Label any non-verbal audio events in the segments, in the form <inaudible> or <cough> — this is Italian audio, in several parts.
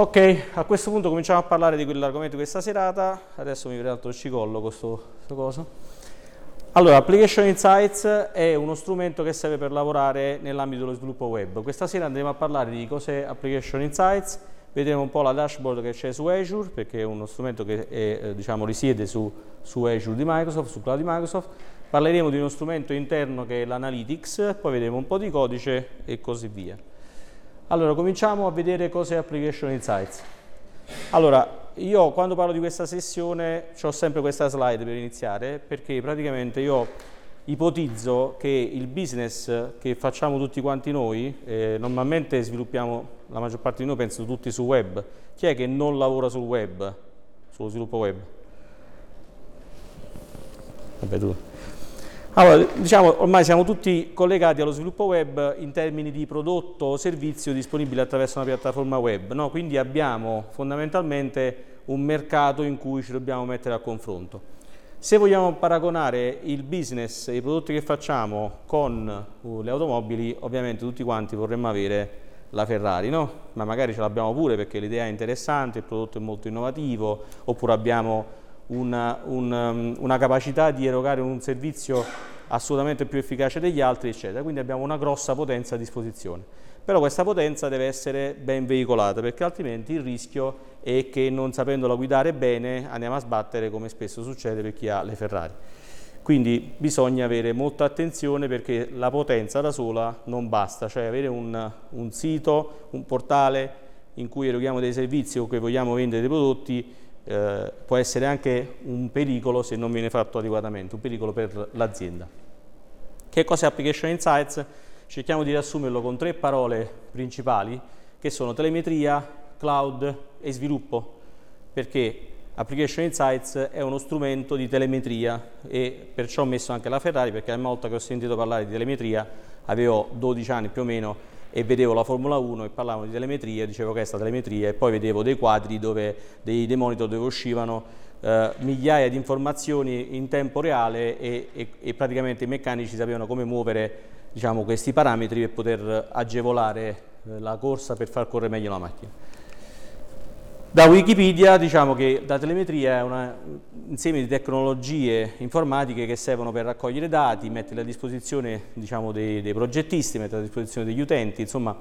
Ok, a questo punto cominciamo a parlare di quell'argomento di questa serata. Adesso mi prendo il cicollo questo, questo coso. Allora, Application Insights è uno strumento che serve per lavorare nell'ambito dello sviluppo web. Questa sera andremo a parlare di cos'è Application Insights, vedremo un po' la dashboard che c'è su Azure, perché è uno strumento che è, eh, diciamo, risiede su, su Azure di Microsoft, su Cloud di Microsoft. Parleremo di uno strumento interno che è l'Analytics, poi vedremo un po' di codice e così via. Allora, cominciamo a vedere cos'è Application Insights. Allora, io quando parlo di questa sessione ho sempre questa slide per iniziare, perché praticamente io ipotizzo che il business che facciamo tutti quanti noi, eh, normalmente sviluppiamo, la maggior parte di noi penso tutti su web, chi è che non lavora sul web, sullo sviluppo web? Vabbè, tu. Allora, diciamo, ormai siamo tutti collegati allo sviluppo web in termini di prodotto o servizio disponibile attraverso una piattaforma web, no? quindi abbiamo fondamentalmente un mercato in cui ci dobbiamo mettere a confronto. Se vogliamo paragonare il business e i prodotti che facciamo con uh, le automobili, ovviamente tutti quanti vorremmo avere la Ferrari, no? Ma magari ce l'abbiamo pure perché l'idea è interessante, il prodotto è molto innovativo, oppure abbiamo una, una, um, una capacità di erogare un servizio assolutamente più efficace degli altri, eccetera. Quindi abbiamo una grossa potenza a disposizione. Però questa potenza deve essere ben veicolata perché altrimenti il rischio è che non sapendola guidare bene andiamo a sbattere come spesso succede per chi ha le Ferrari. Quindi bisogna avere molta attenzione perché la potenza da sola non basta, cioè avere un, un sito, un portale in cui eroghiamo dei servizi o che vogliamo vendere dei prodotti eh, può essere anche un pericolo se non viene fatto adeguatamente, un pericolo per l'azienda. Che cosa è Application Insights? Cerchiamo di riassumerlo con tre parole principali che sono telemetria, cloud e sviluppo, perché Application Insights è uno strumento di telemetria e perciò ho messo anche la Ferrari perché la volta che ho sentito parlare di telemetria avevo 12 anni più o meno e vedevo la Formula 1 e parlavano di telemetria, dicevo che è sta telemetria e poi vedevo dei quadri dove, dei, dei monitor dove uscivano eh, migliaia di informazioni in tempo reale e, e, e, praticamente i meccanici sapevano come muovere diciamo, questi parametri per poter agevolare eh, la corsa per far correre meglio la macchina. Da Wikipedia diciamo che la telemetria è un insieme di tecnologie informatiche che servono per raccogliere dati, metterli a disposizione diciamo, dei, dei, progettisti, metterli a disposizione degli utenti, insomma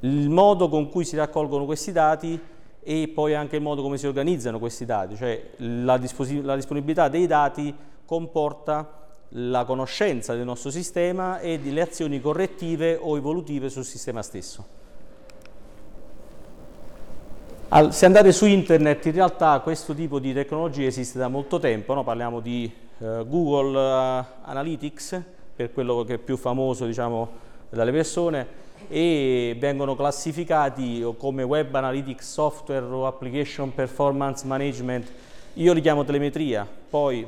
il modo con cui si raccolgono questi dati e poi anche il modo come si organizzano questi dati, cioè la, la disponibilità dei dati comporta la conoscenza del nostro sistema e delle azioni correttive o evolutive sul sistema stesso. Al, se andate su internet in realtà questo tipo di tecnologia esiste da molto tempo, no? parliamo di eh, Google uh, Analytics, per quello che è più famoso diciamo, dalle persone, e vengono classificati come Web Analytics Software o Application Performance Management. Io li chiamo telemetria, poi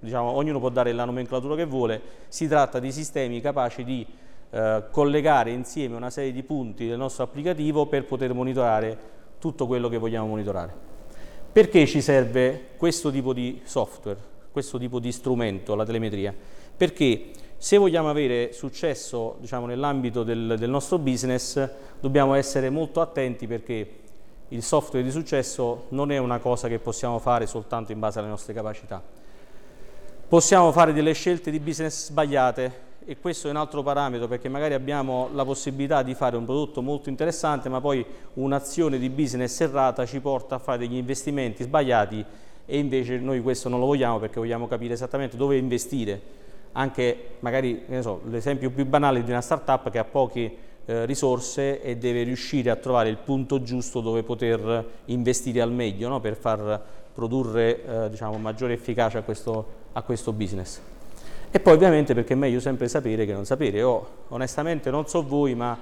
diciamo, ognuno può dare la nomenclatura che vuole, si tratta di sistemi capaci di eh, collegare insieme una serie di punti del nostro applicativo per poter monitorare tutto quello che vogliamo monitorare. Perché ci serve questo tipo di software, questo tipo di strumento, la telemetria? Perché se vogliamo avere successo diciamo, nell'ambito del, del nostro business dobbiamo essere molto attenti perché il software di successo non è una cosa che possiamo fare soltanto in base alle nostre capacità. Possiamo fare delle scelte di business sbagliate e questo è un altro parametro perché magari abbiamo la possibilità di fare un prodotto molto interessante ma poi un'azione di business errata ci porta a fare degli investimenti sbagliati e invece noi questo non lo vogliamo perché vogliamo capire esattamente dove investire anche magari so, l'esempio più banale di una startup che ha poche eh, risorse e deve riuscire a trovare il punto giusto dove poter investire al meglio no? per far produrre eh, diciamo, maggiore efficacia a questo, a questo business. E poi ovviamente perché è meglio sempre sapere che non sapere. Io onestamente non so voi, ma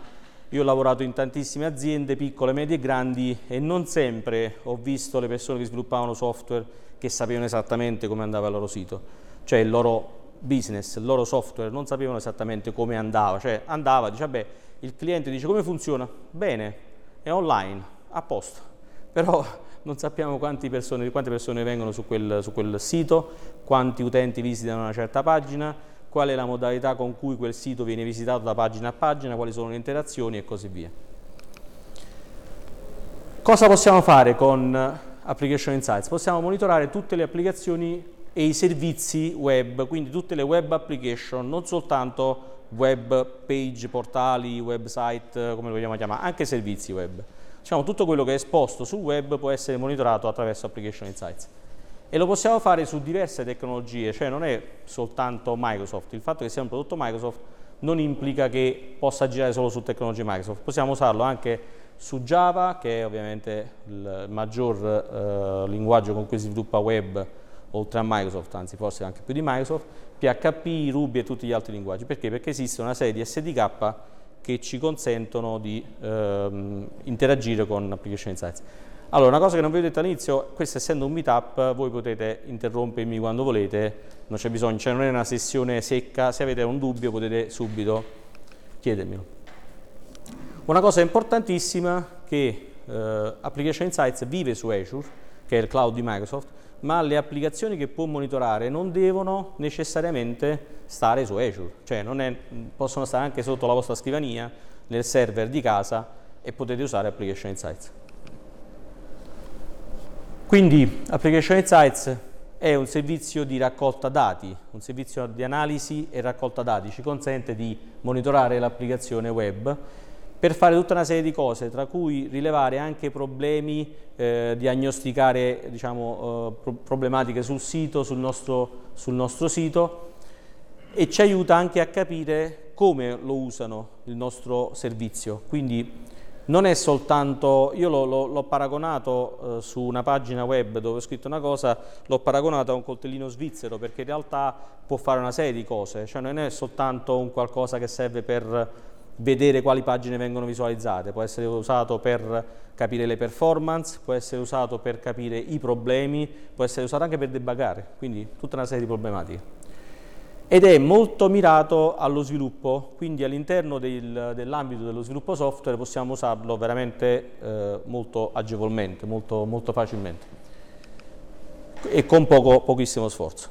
io ho lavorato in tantissime aziende, piccole, medie e grandi, e non sempre ho visto le persone che sviluppavano software che sapevano esattamente come andava il loro sito. Cioè il loro business, il loro software non sapevano esattamente come andava. Cioè andava, dice, vabbè, il cliente dice come funziona? Bene, è online, a posto. Però non sappiamo persone, quante persone vengono su quel, su quel sito, quanti utenti visitano una certa pagina, qual è la modalità con cui quel sito viene visitato da pagina a pagina, quali sono le interazioni e così via. Cosa possiamo fare con Application Insights? Possiamo monitorare tutte le applicazioni e i servizi web, quindi tutte le web application, non soltanto web page, portali, website, come lo vogliamo chiamare, anche servizi web. Diciamo, tutto quello che è esposto sul web può essere monitorato attraverso Application Insights. E lo possiamo fare su diverse tecnologie, cioè non è soltanto Microsoft. Il fatto che sia un prodotto Microsoft non implica che possa girare solo su tecnologie Microsoft. Possiamo usarlo anche su Java, che è ovviamente il maggior eh, linguaggio con cui si sviluppa web oltre a Microsoft, anzi forse anche più di Microsoft, PHP, Ruby e tutti gli altri linguaggi. Perché? Perché esiste una serie di SDK che ci consentono di ehm, interagire con Application Insights. Allora, una cosa che non vi ho detto all'inizio, questo essendo un meetup, voi potete interrompermi quando volete, non c'è bisogno, cioè non è una sessione secca, se avete un dubbio potete subito chiedermelo. Una cosa importantissima che eh, Application Insights vive su Azure, che è il cloud di Microsoft, ma le applicazioni che può monitorare non devono necessariamente stare su Azure, cioè è, possono stare anche sotto la vostra scrivania, nel server di casa e potete usare Application Insights. Quindi Application Insights è un servizio di raccolta dati, un servizio di analisi e raccolta dati, ci consente di monitorare l'applicazione web per fare tutta una serie di cose, tra cui rilevare anche problemi, eh, diagnosticare diciamo, eh, problematiche sul sito, sul nostro, sul nostro sito e ci aiuta anche a capire come lo usano il nostro servizio. Quindi non è soltanto, io l'ho paragonato eh, su una pagina web dove ho scritto una cosa, l'ho paragonato a un coltellino svizzero perché in realtà può fare una serie di cose, cioè non è soltanto un qualcosa che serve per vedere quali pagine vengono visualizzate, può essere usato per capire le performance, può essere usato per capire i problemi, può essere usato anche per debuggare, quindi tutta una serie di problematiche. Ed è molto mirato allo sviluppo, quindi all'interno del, dell'ambito dello sviluppo software possiamo usarlo veramente eh, molto agevolmente, molto, molto, facilmente. E con poco, pochissimo sforzo.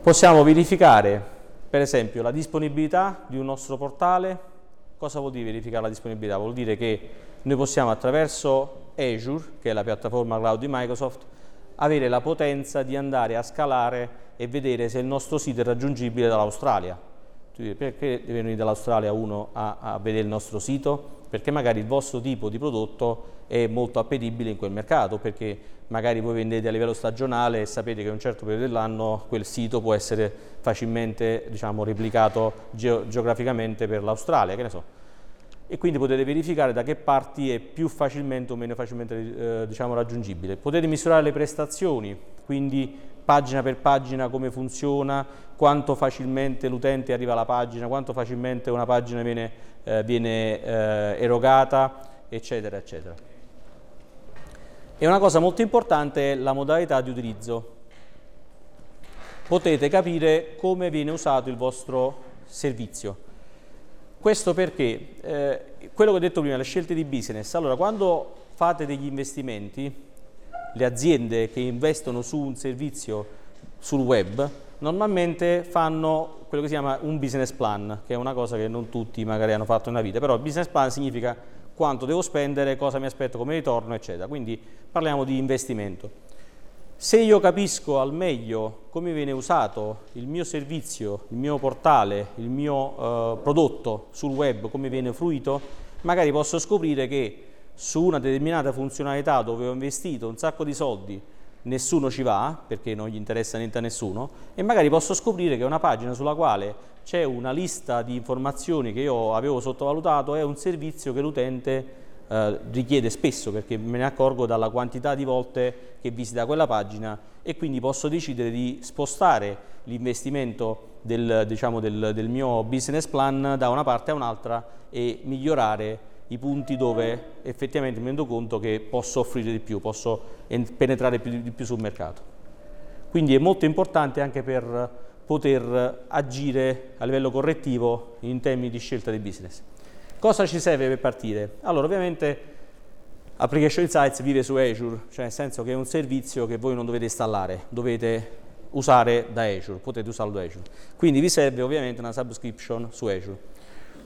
Possiamo verificare per esempio la disponibilità di un nostro portale. Cosa vuol dire verificare la disponibilità? Vuol dire che noi possiamo attraverso Azure, che è la piattaforma cloud di Microsoft, avere la potenza di andare a scalare e vedere se il nostro sito è raggiungibile dall'Australia. Perché deve venire dall'Australia uno a, a, vedere il nostro sito? Perché magari il vostro tipo di prodotto è molto appetibile in quel mercato, perché magari voi vendete a livello stagionale e sapete che in un certo periodo dell'anno quel sito può essere facilmente diciamo, replicato geo geograficamente per l'Australia, che ne so e quindi potete verificare da che parti è più facilmente o meno facilmente eh, diciamo, raggiungibile. Potete misurare le prestazioni, quindi pagina per pagina come funziona, quanto facilmente l'utente arriva alla pagina, quanto facilmente una pagina viene, eh, viene eh, erogata, eccetera, eccetera. E una cosa molto importante è la modalità di utilizzo. Potete capire come viene usato il vostro servizio. Questo perché, eh, quello che ho detto prima, le scelte di business, allora quando fate degli investimenti, le aziende che investono su un servizio sul web, normalmente fanno quello che si chiama un business plan, che è una cosa che non tutti magari hanno fatto nella vita, però il business plan significa quanto devo spendere, cosa mi aspetto come ritorno, eccetera. Quindi parliamo di investimento. Se io capisco al meglio come viene usato il mio servizio, il mio portale, il mio eh, prodotto sul web, come viene fruito, magari posso scoprire che su una determinata funzionalità dove ho investito un sacco di soldi nessuno ci va perché non gli interessa niente a nessuno e magari posso scoprire che una pagina sulla quale c'è una lista di informazioni che io avevo sottovalutato è un servizio che l'utente eh, richiede spesso perché me ne accorgo dalla quantità di volte che visita quella pagina e quindi posso decidere di spostare l'investimento del, diciamo, del, del mio business plan da una parte a un'altra e migliorare i punti dove effettivamente mi rendo conto che posso offrire di più, posso penetrare più, di più sul mercato. Quindi è molto importante anche per poter agire a livello correttivo in termini di scelta di business. Cosa ci serve per partire? Allora, ovviamente Application Insights vive su Azure, cioè nel senso che è un servizio che voi non dovete installare, dovete usare da Azure, potete usarlo da Azure. Quindi vi serve ovviamente una subscription su Azure.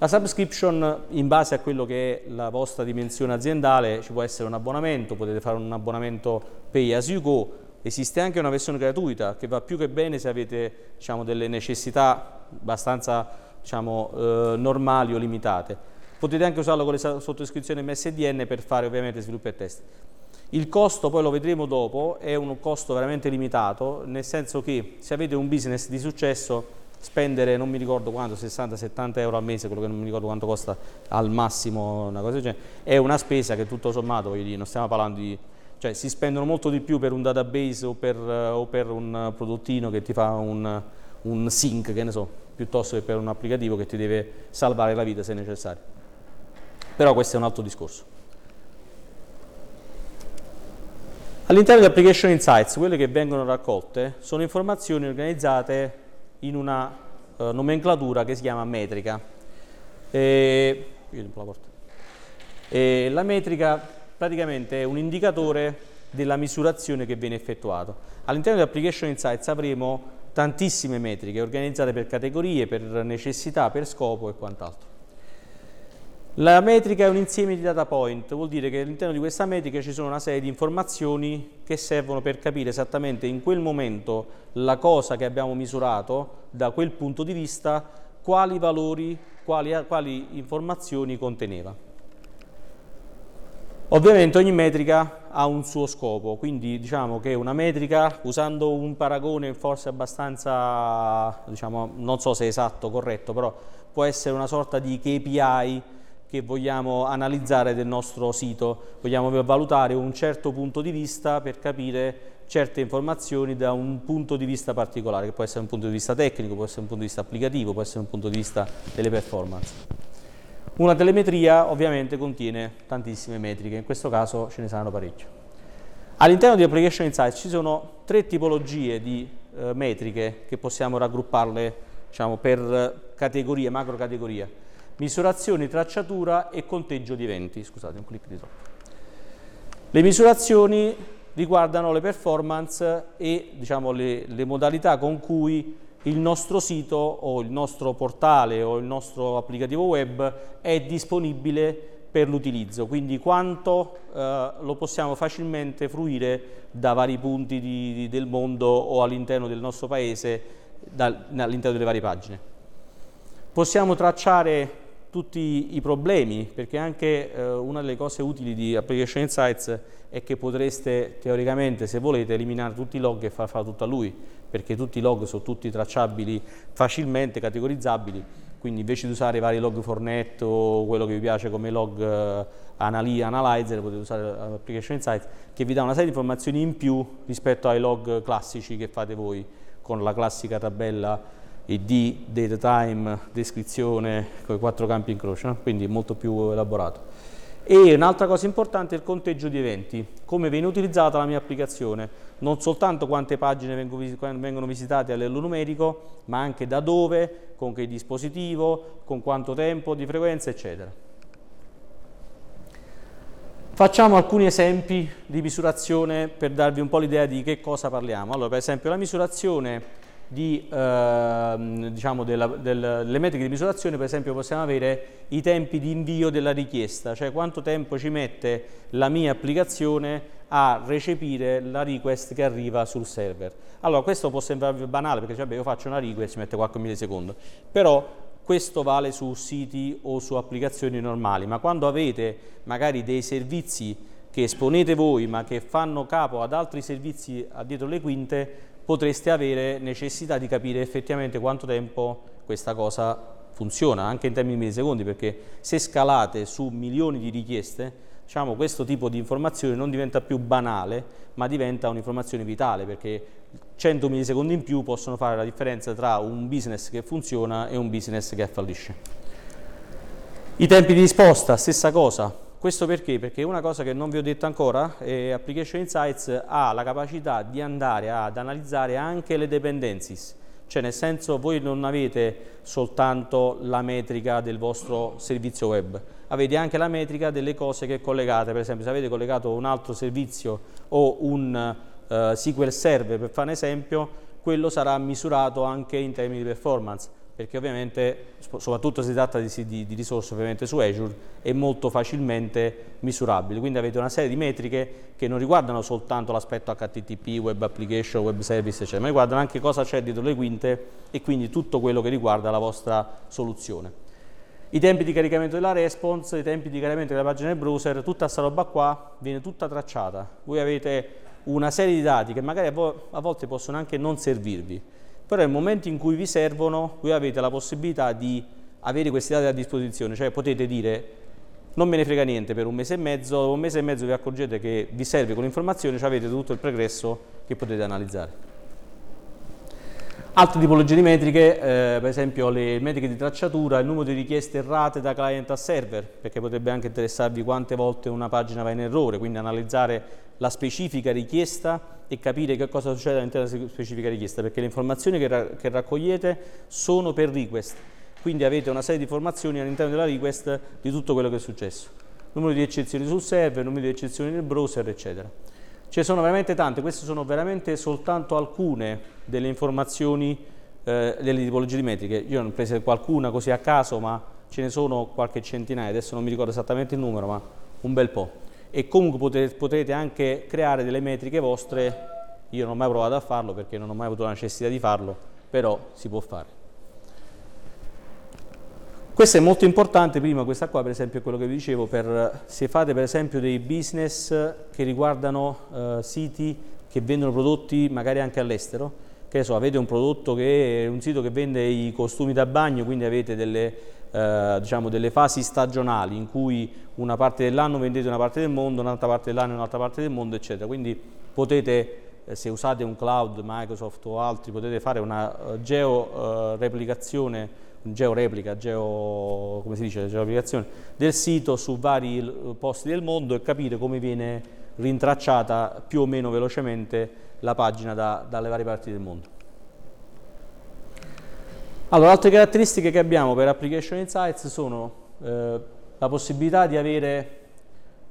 La subscription, in base a quello che è la vostra dimensione aziendale, ci può essere un abbonamento, potete fare un abbonamento pay as you go, esiste anche una versione gratuita che va più che bene se avete diciamo, delle necessità abbastanza diciamo, eh, normali o limitate. Potete anche usarlo con le sottoscrizioni MSDN per fare ovviamente sviluppo e test. Il costo, poi lo vedremo dopo, è un costo veramente limitato, nel senso che se avete un business di successo spendere non mi ricordo quanto, 60-70 euro al mese, quello che non mi ricordo quanto costa al massimo una cosa del genere, è una spesa che tutto sommato, voglio dire, non stiamo parlando di... cioè si spendono molto di più per un database o per, o per un prodottino che ti fa un, un sync, che ne so, piuttosto che per un applicativo che ti deve salvare la vita se necessario. Però questo è un altro discorso. All'interno di Application Insights, quelle che vengono raccolte sono informazioni organizzate in una uh, nomenclatura che si chiama metrica. E, e la metrica praticamente è un indicatore della misurazione che viene effettuato. All'interno di Application Insights avremo tantissime metriche organizzate per categorie, per necessità, per scopo e quant'altro. La metrica è un insieme di data point, vuol dire che all'interno di questa metrica ci sono una serie di informazioni che servono per capire esattamente in quel momento la cosa che abbiamo misurato da quel punto di vista, quali valori, quali, quali informazioni conteneva. Ovviamente ogni metrica ha un suo scopo, quindi diciamo che una metrica, usando un paragone forse abbastanza, diciamo, non so se è esatto, corretto, però può essere una sorta di KPI che vogliamo analizzare del nostro sito, vogliamo valutare un certo punto di vista per capire certe informazioni da un punto di vista particolare, che può essere un punto di vista tecnico, può essere un punto di vista applicativo, può essere un punto di vista delle performance. Una telemetria ovviamente contiene tantissime metriche, in questo caso ce ne saranno parecchie. All'interno di Application Insights ci sono tre tipologie di eh, metriche che possiamo raggrupparle diciamo, per categorie, macro categorie misurazioni, tracciatura e conteggio di eventi. Scusate, un clic di troppo. Le misurazioni riguardano le performance e diciamo, le, le modalità con cui il nostro sito o il nostro portale o il nostro applicativo web è disponibile per l'utilizzo, quindi quanto eh, lo possiamo facilmente fruire da vari punti di, di, del mondo o all'interno del nostro paese, all'interno delle varie pagine. Possiamo tracciare tutti i problemi, perché anche eh, una delle cose utili di Application Insights è che potreste teoricamente, se volete, eliminare tutti i log e far fare tutto a lui, perché tutti i log sono tutti tracciabili facilmente, categorizzabili, quindi invece di usare vari log fornet o quello che vi piace come log eh, analyzer, potete usare Application Insights, che vi dà una serie di informazioni in più rispetto ai log classici che fate voi con la classica tabella id, data time, descrizione, con i quattro campi in croce, no? quindi molto più elaborato. E un'altra cosa importante è il conteggio di eventi, come viene utilizzata la mia applicazione, non soltanto quante pagine vengono visitate a livello numerico, ma anche da dove, con che dispositivo, con quanto tempo, di frequenza, eccetera. Facciamo alcuni esempi di misurazione per darvi un po' l'idea di che cosa parliamo. Allora, per esempio, la misurazione di, eh, diciamo della, delle metriche di misurazione, per esempio possiamo avere i tempi di invio della richiesta, cioè quanto tempo ci mette la mia applicazione a recepire la request che arriva sul server. Allora questo può sembrare banale perché cioè, beh, io faccio una request e ci mette qualche millisecondo, però questo vale su siti o su applicazioni normali, ma quando avete magari dei servizi che esponete voi ma che fanno capo ad altri servizi dietro le quinte, potreste avere necessità di capire effettivamente quanto tempo questa cosa funziona, anche in termini di millisecondi, perché se scalate su milioni di richieste, diciamo, questo tipo di informazione non diventa più banale, ma diventa un'informazione vitale, perché 100 millisecondi in più possono fare la differenza tra un business che funziona e un business che fallisce. I tempi di risposta, stessa cosa, questo perché? Perché una cosa che non vi ho detto ancora, eh, Application Insights ha la capacità di andare ad analizzare anche le dependencies, cioè nel senso voi non avete soltanto la metrica del vostro servizio web, avete anche la metrica delle cose che collegate, per esempio se avete collegato un altro servizio o un uh, SQL Server per fare un esempio, quello sarà misurato anche in termini di performance perché ovviamente, soprattutto se si tratta di, di, di, risorse ovviamente su Azure, è molto facilmente misurabile. Quindi avete una serie di metriche che non riguardano soltanto l'aspetto HTTP, web application, web service, eccetera, ma riguardano anche cosa c'è dietro le quinte e quindi tutto quello che riguarda la vostra soluzione. I tempi di caricamento della response, i tempi di caricamento della pagina del browser, tutta questa roba qua viene tutta tracciata. Voi avete una serie di dati che magari a, vo a volte possono anche non servirvi, però nel momento in cui vi servono voi avete la possibilità di avere questi dati a disposizione, cioè potete dire non me ne frega niente per un mese e mezzo, dopo un mese e mezzo vi accorgete che vi serve quell'informazione, cioè avete tutto il pregresso che potete analizzare. Altre tipologie di metriche, eh, per esempio le metriche di tracciatura, il numero di richieste errate da client a server, perché potrebbe anche interessarvi quante volte una pagina va in errore, quindi analizzare la specifica richiesta e capire che cosa succede all'interno della specifica richiesta, perché le informazioni che, ra che raccogliete sono per request, quindi avete una serie di informazioni all'interno della request di tutto quello che è successo. Numero di eccezioni sul server, numero di eccezioni nel browser, eccetera. Ce ne sono veramente tante, queste sono veramente soltanto alcune delle informazioni, eh, delle tipologie di metriche. Io ne ho prese qualcuna così a caso, ma ce ne sono qualche centinaia, adesso non mi ricordo esattamente il numero, ma un bel po' e comunque potete, potrete anche creare delle metriche vostre, io non ho mai provato a farlo perché non ho mai avuto la necessità di farlo, però si può fare. Questo è molto importante, prima questa qua per esempio è quello che vi dicevo, per, se fate per esempio dei business che riguardano uh, siti che vendono prodotti magari anche all'estero, che so, avete un prodotto che è un sito che vende i costumi da bagno, quindi avete delle eh, diciamo delle fasi stagionali in cui una parte dell'anno vendete una parte del mondo, un'altra parte dell'anno un'altra parte del mondo, eccetera. Quindi potete, eh, se usate un cloud, Microsoft o altri, potete fare una uh, geo-replicazione, uh, geo-replica, geo, come si dice, geo-replicazione del sito su vari posti del mondo e capire come viene rintracciata più o meno velocemente la pagina da, dalle varie parti del mondo. Allora, altre caratteristiche che abbiamo per Application Insights sono eh, la possibilità di avere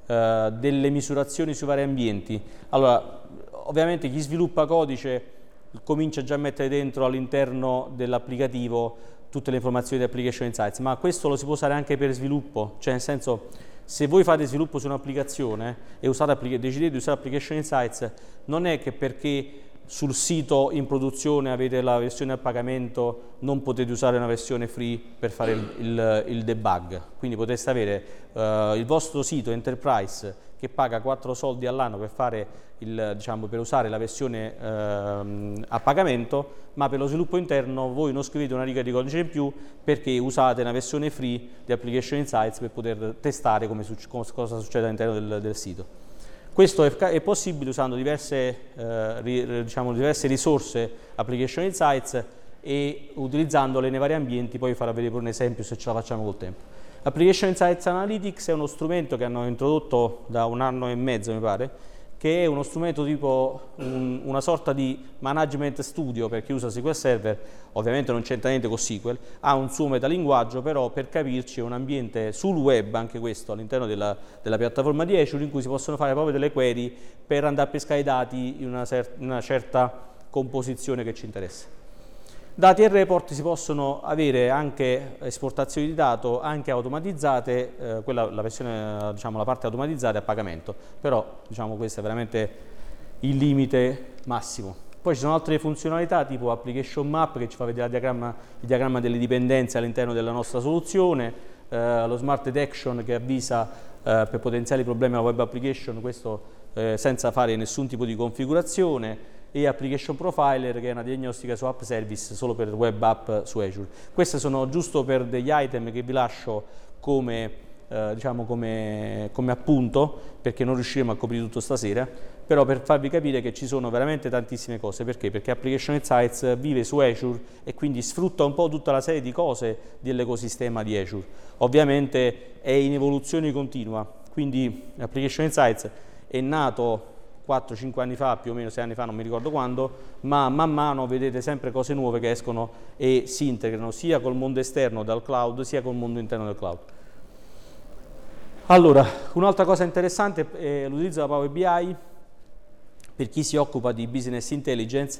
eh, delle misurazioni sui vari ambienti. Allora, ovviamente chi sviluppa codice comincia già a mettere dentro all'interno dell'applicativo tutte le informazioni di Application Insights, ma questo lo si può usare anche per sviluppo, cioè nel senso se voi fate sviluppo su un'applicazione e usate, decidete di usare Application Insights, non è che perché sul sito in produzione avete la versione a pagamento, non potete usare una versione free per fare il, il, il debug. Quindi potreste avere uh, il vostro sito enterprise che paga 4 soldi all'anno per, diciamo, per, usare la versione uh, a pagamento, ma per lo sviluppo interno voi non scrivete una riga di codice in più perché usate una versione free di Application Insights per poter testare come, cosa succede all'interno del, del sito. Questo è, è possibile usando diverse, eh, ri, diciamo, diverse, risorse Application Insights e utilizzandole nei vari ambienti, poi vi farò vedere un esempio se ce la facciamo col tempo. Application Insights Analytics è uno strumento che hanno introdotto da un anno e mezzo, mi pare, che è uno strumento tipo un, una sorta di management studio per chi usa SQL Server, ovviamente non c'entra niente con SQL, ha un suo metalinguaggio, però per capirci è un ambiente sul web, anche questo, all'interno della, della, piattaforma di Azure, in cui si possono fare proprio delle query per andare a pescare i dati in una, una certa composizione che ci interessa. Dati e report si possono avere anche esportazioni di dato anche automatizzate, eh, quella, la, versione, diciamo, la parte automatizzata è a pagamento, però diciamo, questo è veramente il limite massimo. Poi ci sono altre funzionalità tipo application map che ci fa vedere diagramma, il diagramma delle dipendenze all'interno della nostra soluzione, eh, lo smart detection che avvisa eh, per potenziali problemi alla web application, questo eh, senza fare nessun tipo di configurazione, e Application Profiler che è una diagnostica su app service solo per web app su Azure. Queste sono giusto per degli item che vi lascio come, eh, diciamo come, come appunto perché non riusciremo a coprire tutto stasera però per farvi capire che ci sono veramente tantissime cose perché? Perché Application Insights vive su Azure e quindi sfrutta un po' tutta la serie di cose dell'ecosistema di Azure. Ovviamente è in evoluzione continua, quindi Application Insights è nato 4-5 anni fa, più o meno 6 anni fa, non mi ricordo quando, ma man mano vedete sempre cose nuove che escono e si integrano sia col mondo esterno dal cloud sia col mondo interno del cloud. Allora, un'altra cosa interessante è l'utilizzo della Power BI per chi si occupa di business intelligence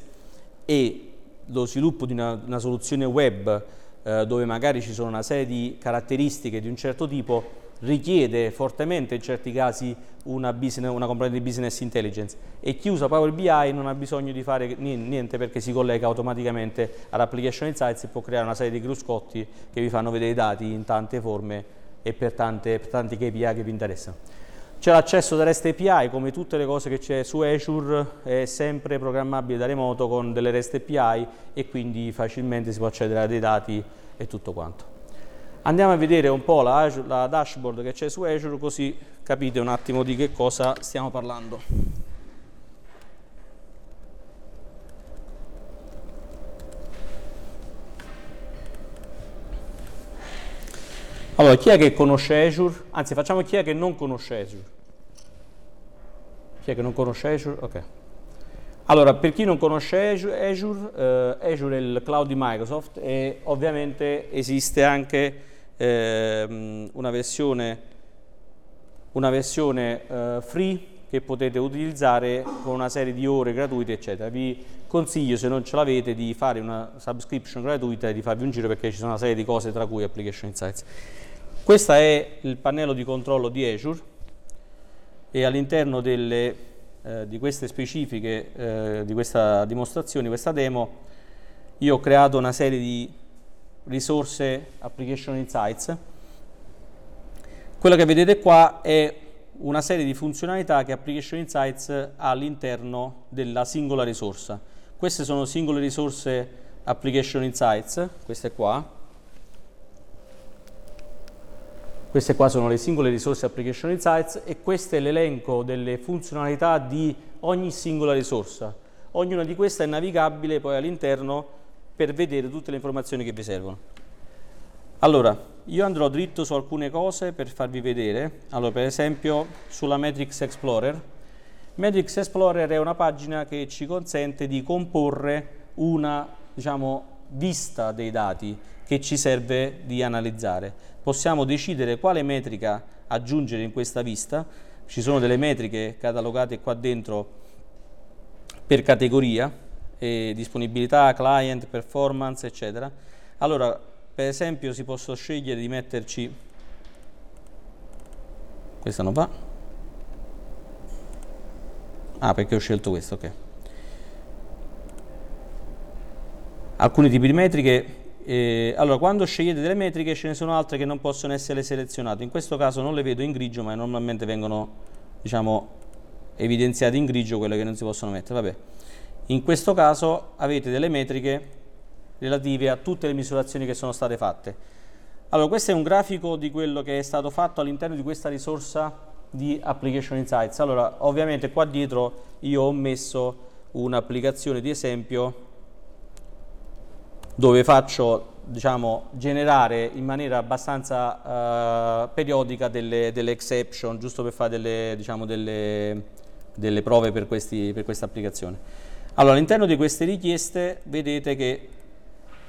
e lo sviluppo di una, una soluzione web eh, dove magari ci sono una serie di caratteristiche di un certo tipo, richiede fortemente in certi casi una, business, una componente di business intelligence e chi usa Power BI non ha bisogno di fare niente perché si collega automaticamente all'application insights e può creare una serie di cruscotti che vi fanno vedere i dati in tante forme e per, tante, per tanti KPI che vi interessano. C'è l'accesso da REST API, come tutte le cose che c'è su Azure, è sempre programmabile da remoto con delle REST API e quindi facilmente si può accedere a dei dati e tutto quanto. Andiamo a vedere un po' la, la dashboard che c'è su Azure così capite un attimo di che cosa stiamo parlando. Allora, chi è che conosce Azure? Anzi, facciamo chi è che non conosce Azure. Chi è che non conosce Azure? Ok. Allora, per chi non conosce Azure, eh, Azure è il cloud di Microsoft e ovviamente esiste anche eh, una versione, una versione eh, free che potete utilizzare con una serie di ore gratuite, eccetera. Vi consiglio, se non ce l'avete, di fare una subscription gratuita e di farvi un giro perché ci sono una serie di cose, tra cui Application Insights. Questo è il pannello di controllo di Azure e all'interno delle, eh, di queste specifiche, eh, di questa dimostrazione, di questa demo, io ho creato una serie di risorse Application Insights. Quello che vedete qua è una serie di funzionalità che Application Insights ha all'interno della singola risorsa. Queste sono singole risorse Application Insights, queste qua, Queste qua sono le singole risorse Application Insights e questo è l'elenco delle funzionalità di ogni singola risorsa. Ognuna di queste è navigabile poi all'interno per vedere tutte le informazioni che vi servono. Allora, io andrò dritto su alcune cose per farvi vedere. Allora, per esempio, sulla Matrix Explorer. Matrix Explorer è una pagina che ci consente di comporre una, diciamo, vista dei dati che ci serve di analizzare possiamo decidere quale metrica aggiungere in questa vista. Ci sono delle metriche catalogate qua dentro per categoria, disponibilità, client, performance, eccetera. Allora, per esempio, si possono scegliere di metterci questa non va. Ah, perché ho scelto questo, ok. Alcuni tipi di metriche eh, allora, quando scegliete delle metriche ce ne sono altre che non possono essere selezionate. In questo caso non le vedo in grigio, ma normalmente vengono, diciamo, evidenziate in grigio quelle che non si possono mettere. Vabbè. In questo caso avete delle metriche relative a tutte le misurazioni che sono state fatte. Allora, questo è un grafico di quello che è stato fatto all'interno di questa risorsa di Application Insights. Allora, ovviamente qua dietro io ho messo un'applicazione di esempio dove faccio diciamo, generare in maniera abbastanza uh, periodica delle, delle, exception, giusto per fare delle, diciamo, delle, delle prove per questa applicazione. Allora, all'interno di queste richieste vedete che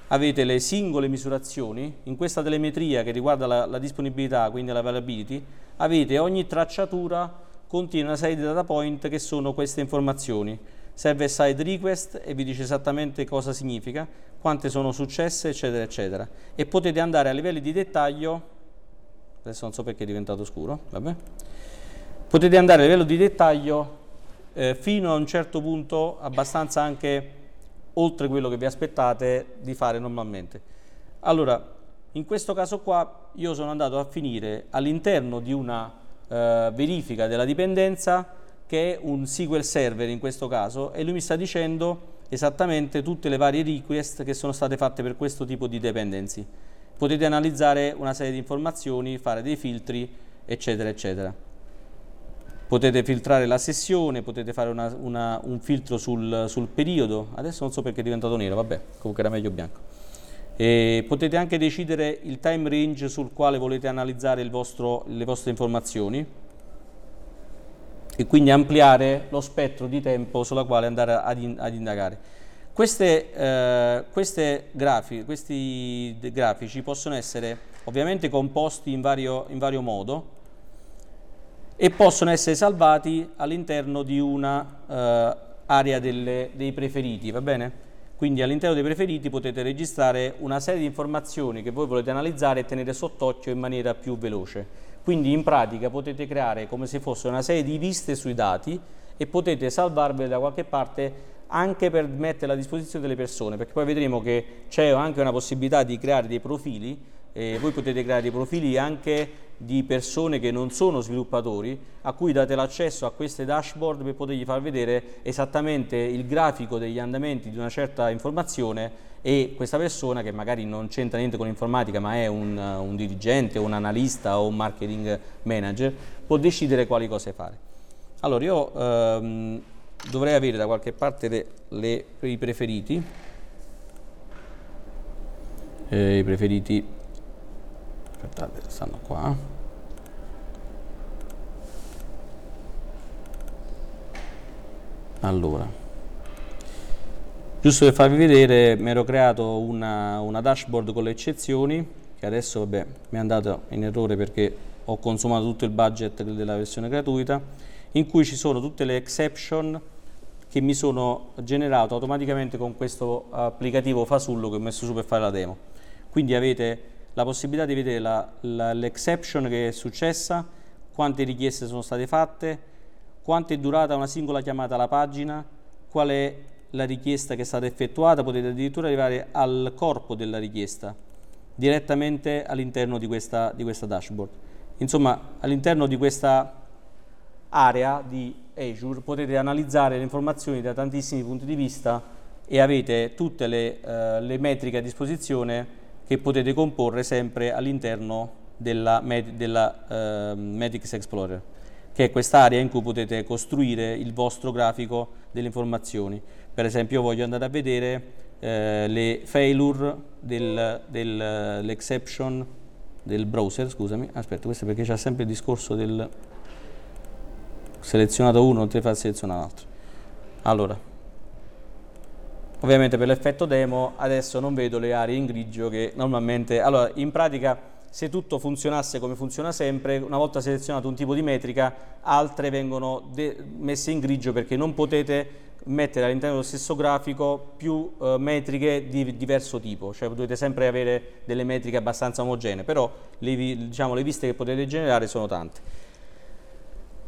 avete le singole misurazioni, in questa telemetria che riguarda la, la disponibilità, quindi la availability, avete ogni tracciatura contiene una serie di data point che sono queste informazioni. Server side request e vi dice esattamente cosa significa, quante sono successe, eccetera, eccetera. E potete andare a livelli di dettaglio, adesso non so perché è diventato scuro, vabbè. potete andare a livello di dettaglio eh, fino a un certo punto, abbastanza anche oltre quello che vi aspettate di fare normalmente. Allora, in questo caso qua io sono andato a finire all'interno di una eh, verifica della dipendenza che è un SQL Server in questo caso e lui mi sta dicendo esattamente tutte le varie request che sono state fatte per questo tipo di dependency. Potete analizzare una serie di informazioni, fare dei filtri, eccetera, eccetera. Potete filtrare la sessione, potete fare una, una, un filtro sul, sul, periodo. Adesso non so perché è diventato nero, vabbè, comunque era meglio bianco. E potete anche decidere il time range sul quale volete analizzare vostro, le vostre informazioni e quindi ampliare lo spettro di tempo sulla quale andare ad, in, ad indagare. Queste, eh, queste grafi, questi grafici possono essere ovviamente composti in vario, in vario modo e possono essere salvati all'interno di una eh, area delle, dei preferiti, va bene? Quindi all'interno dei preferiti potete registrare una serie di informazioni che voi volete analizzare e tenere sott'occhio in maniera più veloce. Quindi in pratica potete creare come se fosse una serie di viste sui dati e potete salvarvele da qualche parte anche per metterla a disposizione delle persone, perché poi vedremo che c'è anche una possibilità di creare dei profili, eh, voi potete creare dei profili anche di persone che non sono sviluppatori, a cui date l'accesso a queste dashboard per potergli far vedere esattamente il grafico degli andamenti di una certa informazione e questa persona che magari non c'entra niente con l'informatica ma è un, un dirigente, un analista o un marketing manager, può decidere quali cose fare. Allora io ehm, dovrei avere da qualche parte le, le, i preferiti, eh, i preferiti, aspettate, stanno qua. Allora, giusto per farvi vedere, mi ero creato una, una dashboard con le eccezioni, che adesso vabbè, mi è andato in errore perché ho consumato tutto il budget della versione gratuita, in cui ci sono tutte le exception che mi sono generato automaticamente con questo applicativo fasullo che ho messo su per fare la demo. Quindi avete la possibilità di vedere l'exception che è successa, quante richieste sono state fatte, quanto è durata una singola chiamata alla pagina, qual è la richiesta che è stata effettuata, potete addirittura arrivare al corpo della richiesta direttamente all'interno di questa, di questa dashboard. Insomma, all'interno di questa area di Azure potete analizzare le informazioni da tantissimi punti di vista e avete tutte le, uh, le metriche a disposizione che potete comporre sempre all'interno della, della uh, Metrics Explorer, che è quest'area in cui potete costruire il vostro grafico delle informazioni. Per esempio io voglio andare a vedere uh, le failure dell'exception del, del browser, scusami, aspetta, questo perché c'è sempre il discorso del selezionato uno, non ti fa selezionare l'altro. Allora, ovviamente per l'effetto demo adesso non vedo le aree in grigio che normalmente... Allora, in pratica se tutto funzionasse come funziona sempre, una volta selezionato un tipo di metrica, altre vengono messe in grigio perché non potete mettere all'interno dello stesso grafico più uh, metriche di diverso tipo, cioè dovete sempre avere delle metriche abbastanza omogenee, però le, diciamo, le viste che potete generare sono tante.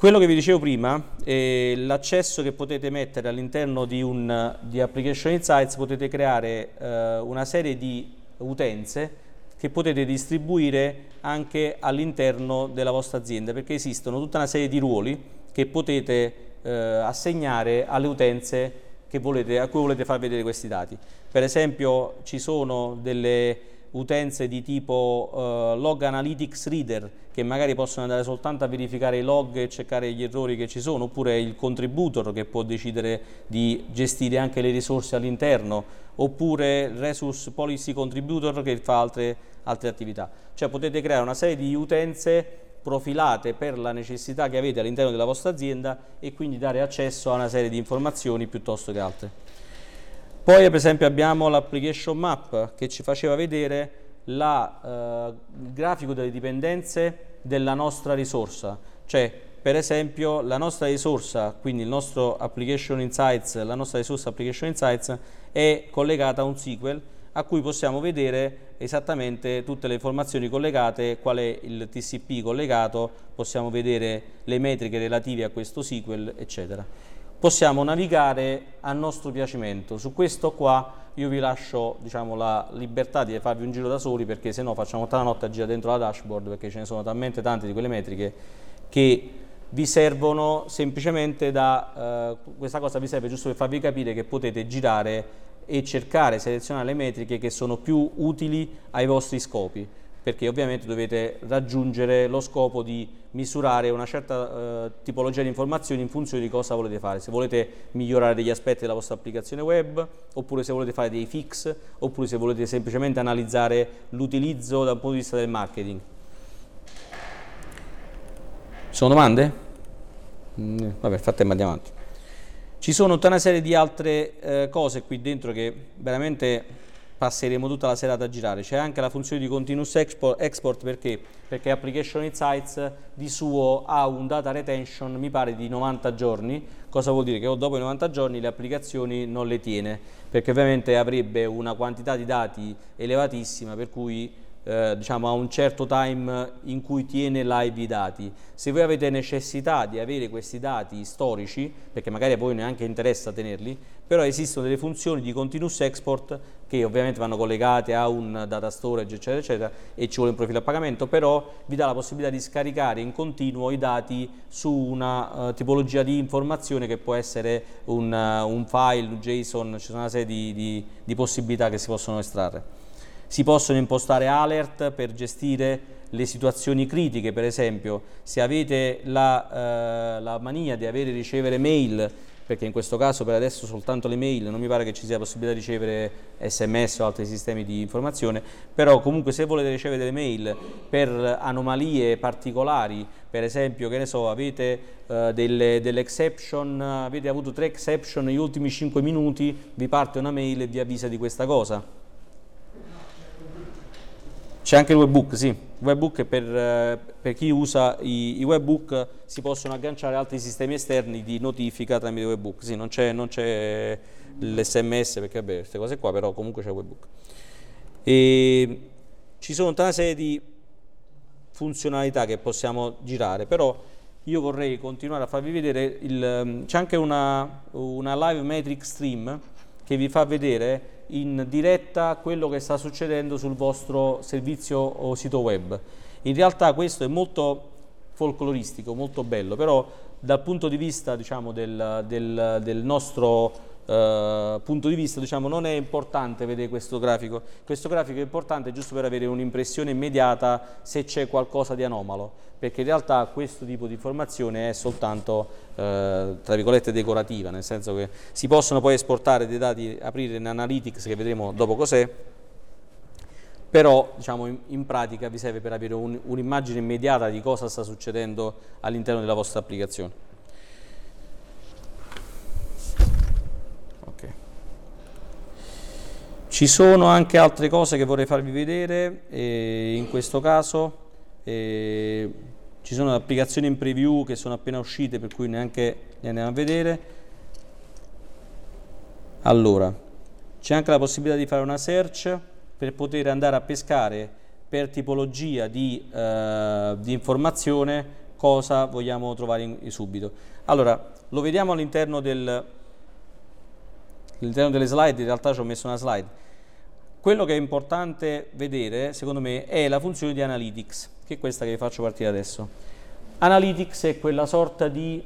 Quello che vi dicevo prima, eh, l'accesso che potete mettere all'interno di, un, di Application Insights, potete creare eh, una serie di utenze che potete distribuire anche all'interno della vostra azienda, perché esistono tutta una serie di ruoli che potete eh, assegnare alle utenze volete, a cui volete far vedere questi dati. Per esempio ci sono delle utenze di tipo uh, log analytics reader che magari possono andare soltanto a verificare i log e cercare gli errori che ci sono, oppure il contributor che può decidere di gestire anche le risorse all'interno, oppure resource policy contributor che fa altre, altre attività. Cioè potete creare una serie di utenze profilate per la necessità che avete all'interno della vostra azienda e quindi dare accesso a una serie di informazioni piuttosto che altre. Poi per esempio abbiamo l'application map che ci faceva vedere la, eh, il grafico delle dipendenze della nostra risorsa, cioè per esempio la nostra risorsa, quindi il nostro application insights, la nostra risorsa application insights è collegata a un SQL a cui possiamo vedere esattamente tutte le informazioni collegate, qual è il TCP collegato, possiamo vedere le metriche relative a questo SQL, eccetera possiamo navigare a nostro piacimento. Su questo qua io vi lascio diciamo, la libertà di farvi un giro da soli perché se no facciamo tutta la notte a girare dentro la dashboard perché ce ne sono talmente tante di quelle metriche che vi servono semplicemente da, eh, questa cosa vi serve giusto per farvi capire che potete girare e cercare, selezionare le metriche che sono più utili ai vostri scopi perché ovviamente dovete raggiungere lo scopo di misurare una certa eh, tipologia di informazioni in funzione di cosa volete fare, se volete migliorare degli aspetti della vostra applicazione web, oppure se volete fare dei fix, oppure se volete semplicemente analizzare l'utilizzo dal punto di vista del marketing. Ci sono domande? Mm, vabbè, frattempo andiamo avanti. Ci sono tutta una serie di altre eh, cose qui dentro che veramente passeremo tutta la serata a girare. C'è anche la funzione di continuous export, export perché? perché Application Insights di suo ha un data retention, mi pare, di 90 giorni. Cosa vuol dire? Che dopo i 90 giorni le applicazioni non le tiene, perché ovviamente avrebbe una quantità di dati elevatissima, per cui eh, diciamo, a un certo time in cui tiene live i dati. Se voi avete necessità di avere questi dati storici, perché magari a voi neanche interessa tenerli, però esistono delle funzioni di continuous export che ovviamente vanno collegate a un data storage eccetera eccetera e ci vuole un profilo a pagamento, però vi dà la possibilità di scaricare in continuo i dati su una uh, tipologia di informazione che può essere un, uh, un, file, un JSON, ci sono una serie di, di, di possibilità che si possono estrarre. Si possono impostare alert per gestire le situazioni critiche, per esempio se avete la, eh, la mania di avere ricevere mail, perché in questo caso per adesso soltanto le mail, non mi pare che ci sia possibilità di ricevere sms o altri sistemi di informazione, però comunque se volete ricevere delle mail per anomalie particolari, per esempio che ne so, avete uh, delle, delle exception, avete avuto tre exception negli ultimi 5 minuti, vi parte una mail e vi avvisa di questa cosa c'è anche il webbook, sì. Webbook per, eh, per chi usa i, i, webbook si possono agganciare altri sistemi esterni di notifica tramite webbook. Sì, non c'è, l'SMS perché vabbè, queste cose qua, però comunque c'è il webbook. E ci sono tutta una serie di funzionalità che possiamo girare, però io vorrei continuare a farvi vedere, il, c'è anche una, una live metric stream che vi fa vedere in diretta quello che sta succedendo sul vostro servizio o sito web. In realtà questo è molto folcloristico, molto bello, però dal punto di vista diciamo, del, del, del nostro Uh, punto di vista diciamo, non è importante vedere questo grafico, questo grafico è importante giusto per avere un'impressione immediata se c'è qualcosa di anomalo, perché in realtà questo tipo di informazione è soltanto uh, tra virgolette decorativa, nel senso che si possono poi esportare dei dati, aprire in Analytics che vedremo dopo cos'è, però diciamo, in, in, pratica vi serve per avere un'immagine un immediata di cosa sta succedendo all'interno della vostra applicazione. Ci sono anche altre cose che vorrei farvi vedere, in questo caso e ci sono applicazioni in preview che sono appena uscite per cui neanche le andiamo a vedere. Allora, c'è anche la possibilità di fare una search per poter andare a pescare per tipologia di, eh, di informazione cosa vogliamo trovare in, subito. Allora, lo vediamo all'interno del, all'interno delle slide, in realtà ci ho messo una slide. Quello che è importante vedere, secondo me, è la funzione di Analytics, che è questa che vi faccio partire adesso. Analytics è quella sorta di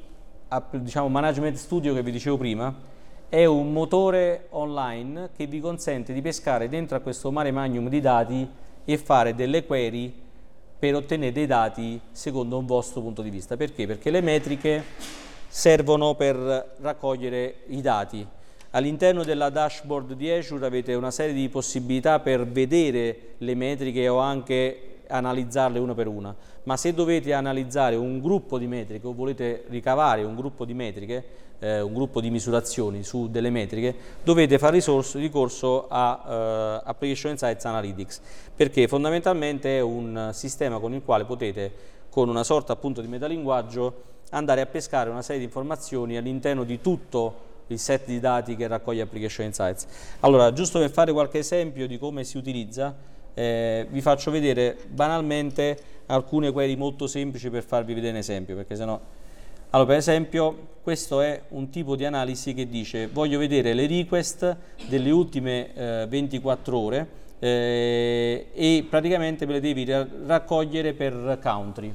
diciamo, management studio che vi dicevo prima, è un motore online che vi consente di pescare dentro a questo mare magnum di dati e fare delle query per ottenere dei dati secondo un vostro punto di vista. Perché? Perché le metriche servono per raccogliere i dati All'interno della dashboard di Azure avete una serie di possibilità per vedere le metriche o anche analizzarle una per una, ma se dovete analizzare un gruppo di metriche o volete ricavare un gruppo di metriche, eh, un gruppo di misurazioni su delle metriche, dovete fare risorso, ricorso a uh, Application Insights Analytics, perché fondamentalmente è un sistema con il quale potete, con una sorta appunto di metalinguaggio, andare a pescare una serie di informazioni all'interno di tutto il set di dati che raccoglie Application Insights. Allora, giusto per fare qualche esempio di come si utilizza, eh, vi faccio vedere banalmente alcune query molto semplici per farvi vedere un esempio, perché sennò... Allora, per esempio, questo è un tipo di analisi che dice voglio vedere le request delle ultime eh, 24 ore eh, e praticamente me le devi raccogliere per country,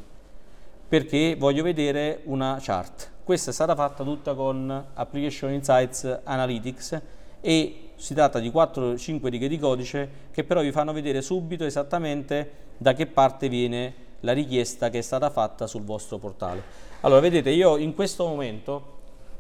perché voglio vedere una chart. Questa è stata fatta tutta con Application Insights Analytics e si tratta di 4-5 righe di codice che però vi fanno vedere subito esattamente da che parte viene la richiesta che è stata fatta sul vostro portale. Allora, vedete, io in questo momento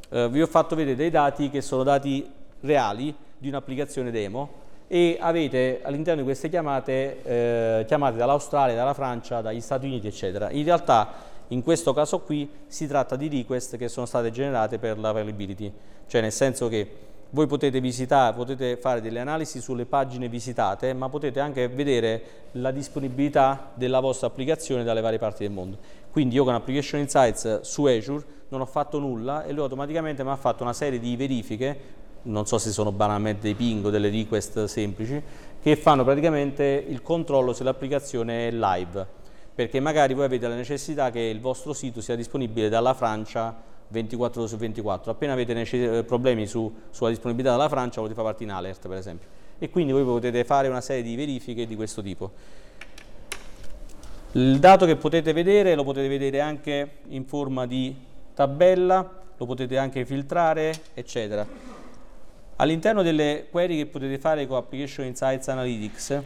eh, vi ho fatto vedere dei dati che sono dati reali di un'applicazione demo e avete all'interno di queste chiamate eh, chiamate dall'Australia, dalla Francia, dagli Stati Uniti, eccetera. In realtà in questo caso qui si tratta di request che sono state generate per l'availability, cioè nel senso che voi potete visitare, potete fare delle analisi sulle pagine visitate, ma potete anche vedere la disponibilità della vostra applicazione dalle varie parti del mondo. Quindi io con Application Insights su Azure non ho fatto nulla e lui automaticamente mi ha fatto una serie di verifiche, non so se sono banalmente dei ping o delle request semplici, che fanno praticamente il controllo se l'applicazione è live, perché magari voi avete la necessità che il vostro sito sia disponibile dalla Francia 24 ore su 24. Appena avete problemi su, sulla disponibilità della Francia, volete fare parte in alert, per esempio. E quindi voi potete fare una serie di verifiche di questo tipo. Il dato che potete vedere lo potete vedere anche in forma di tabella, lo potete anche filtrare, eccetera. All'interno delle query che potete fare con Application Insights Analytics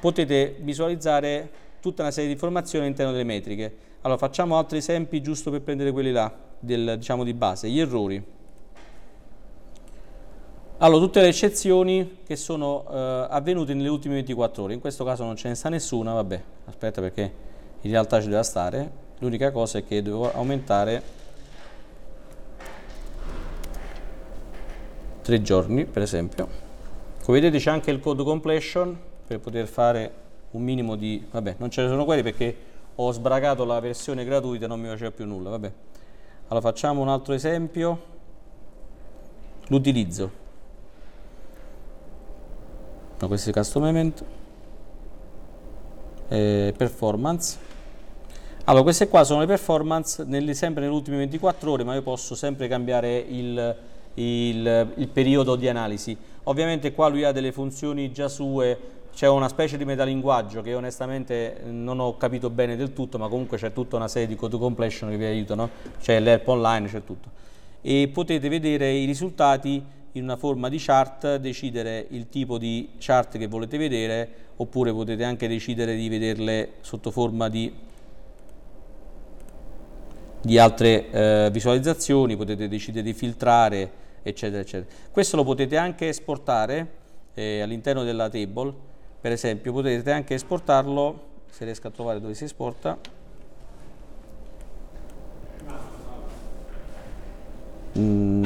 potete visualizzare tutta una serie di informazioni all'interno delle metriche. Allora facciamo altri esempi giusto per prendere quelli là del, diciamo, di base, gli errori. Allora, tutte le eccezioni che sono eh, avvenute nelle ultime 24 ore, in questo caso non ce ne sta nessuna, vabbè, aspetta perché in realtà ci deve stare, l'unica cosa è che devo aumentare 3 giorni, per esempio. Come vedete c'è anche il code completion per poter fare un minimo di... vabbè, non ce ne sono quelli perché ho sbragato la versione gratuita, non mi faceva più nulla, vabbè. Allora facciamo un altro esempio, l'utilizzo. No, questo è custom event, eh, performance. Allora queste qua sono le performance nelle, sempre nelle ultime 24 ore, ma io posso sempre cambiare il, il, il periodo di analisi. Ovviamente qua lui ha delle funzioni già sue c'è una specie di metalinguaggio che onestamente non ho capito bene del tutto, ma comunque c'è tutta una serie di code completion che vi aiutano, c'è l'help online, c'è tutto. E potete vedere i risultati in una forma di chart, decidere il tipo di chart che volete vedere, oppure potete anche decidere di vederle sotto forma di, di altre eh, visualizzazioni, potete decidere di filtrare, eccetera, eccetera. Questo lo potete anche esportare eh, all'interno della table per esempio potete anche esportarlo se riesco a trovare dove si esporta. Mm,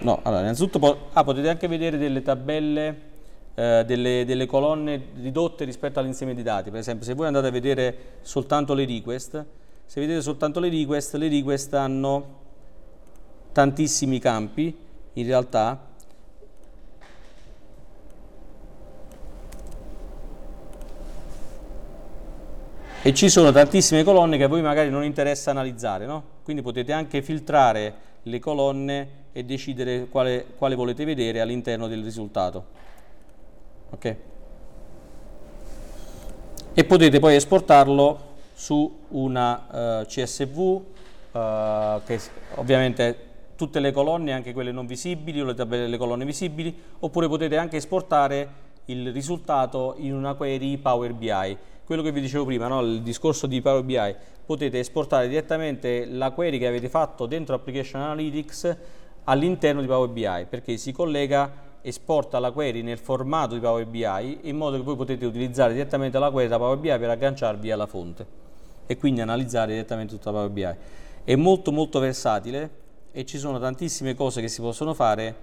no, allora innanzitutto po ah, potete anche vedere delle tabelle eh, delle, delle, colonne ridotte rispetto all'insieme di dati. Per esempio se voi andate a vedere soltanto le request se vedete soltanto le request le request hanno tantissimi campi in realtà e ci sono tantissime colonne che a voi magari non interessa analizzare, no? quindi potete anche filtrare le colonne e decidere quale, quale volete vedere all'interno del risultato. Okay? E potete poi esportarlo su una uh, CSV, uh, che ovviamente tutte le colonne, anche quelle non visibili o le tabelle delle colonne visibili, oppure potete anche esportare il risultato in una query Power BI quello che vi dicevo prima, no? il discorso di Power BI, potete esportare direttamente la query che avete fatto dentro Application Analytics all'interno di Power BI, perché si collega, esporta la query nel formato di Power BI in modo che voi potete utilizzare direttamente la query da Power BI per agganciarvi alla fonte e quindi analizzare direttamente tutta Power BI. È molto molto versatile e ci sono tantissime cose che si possono fare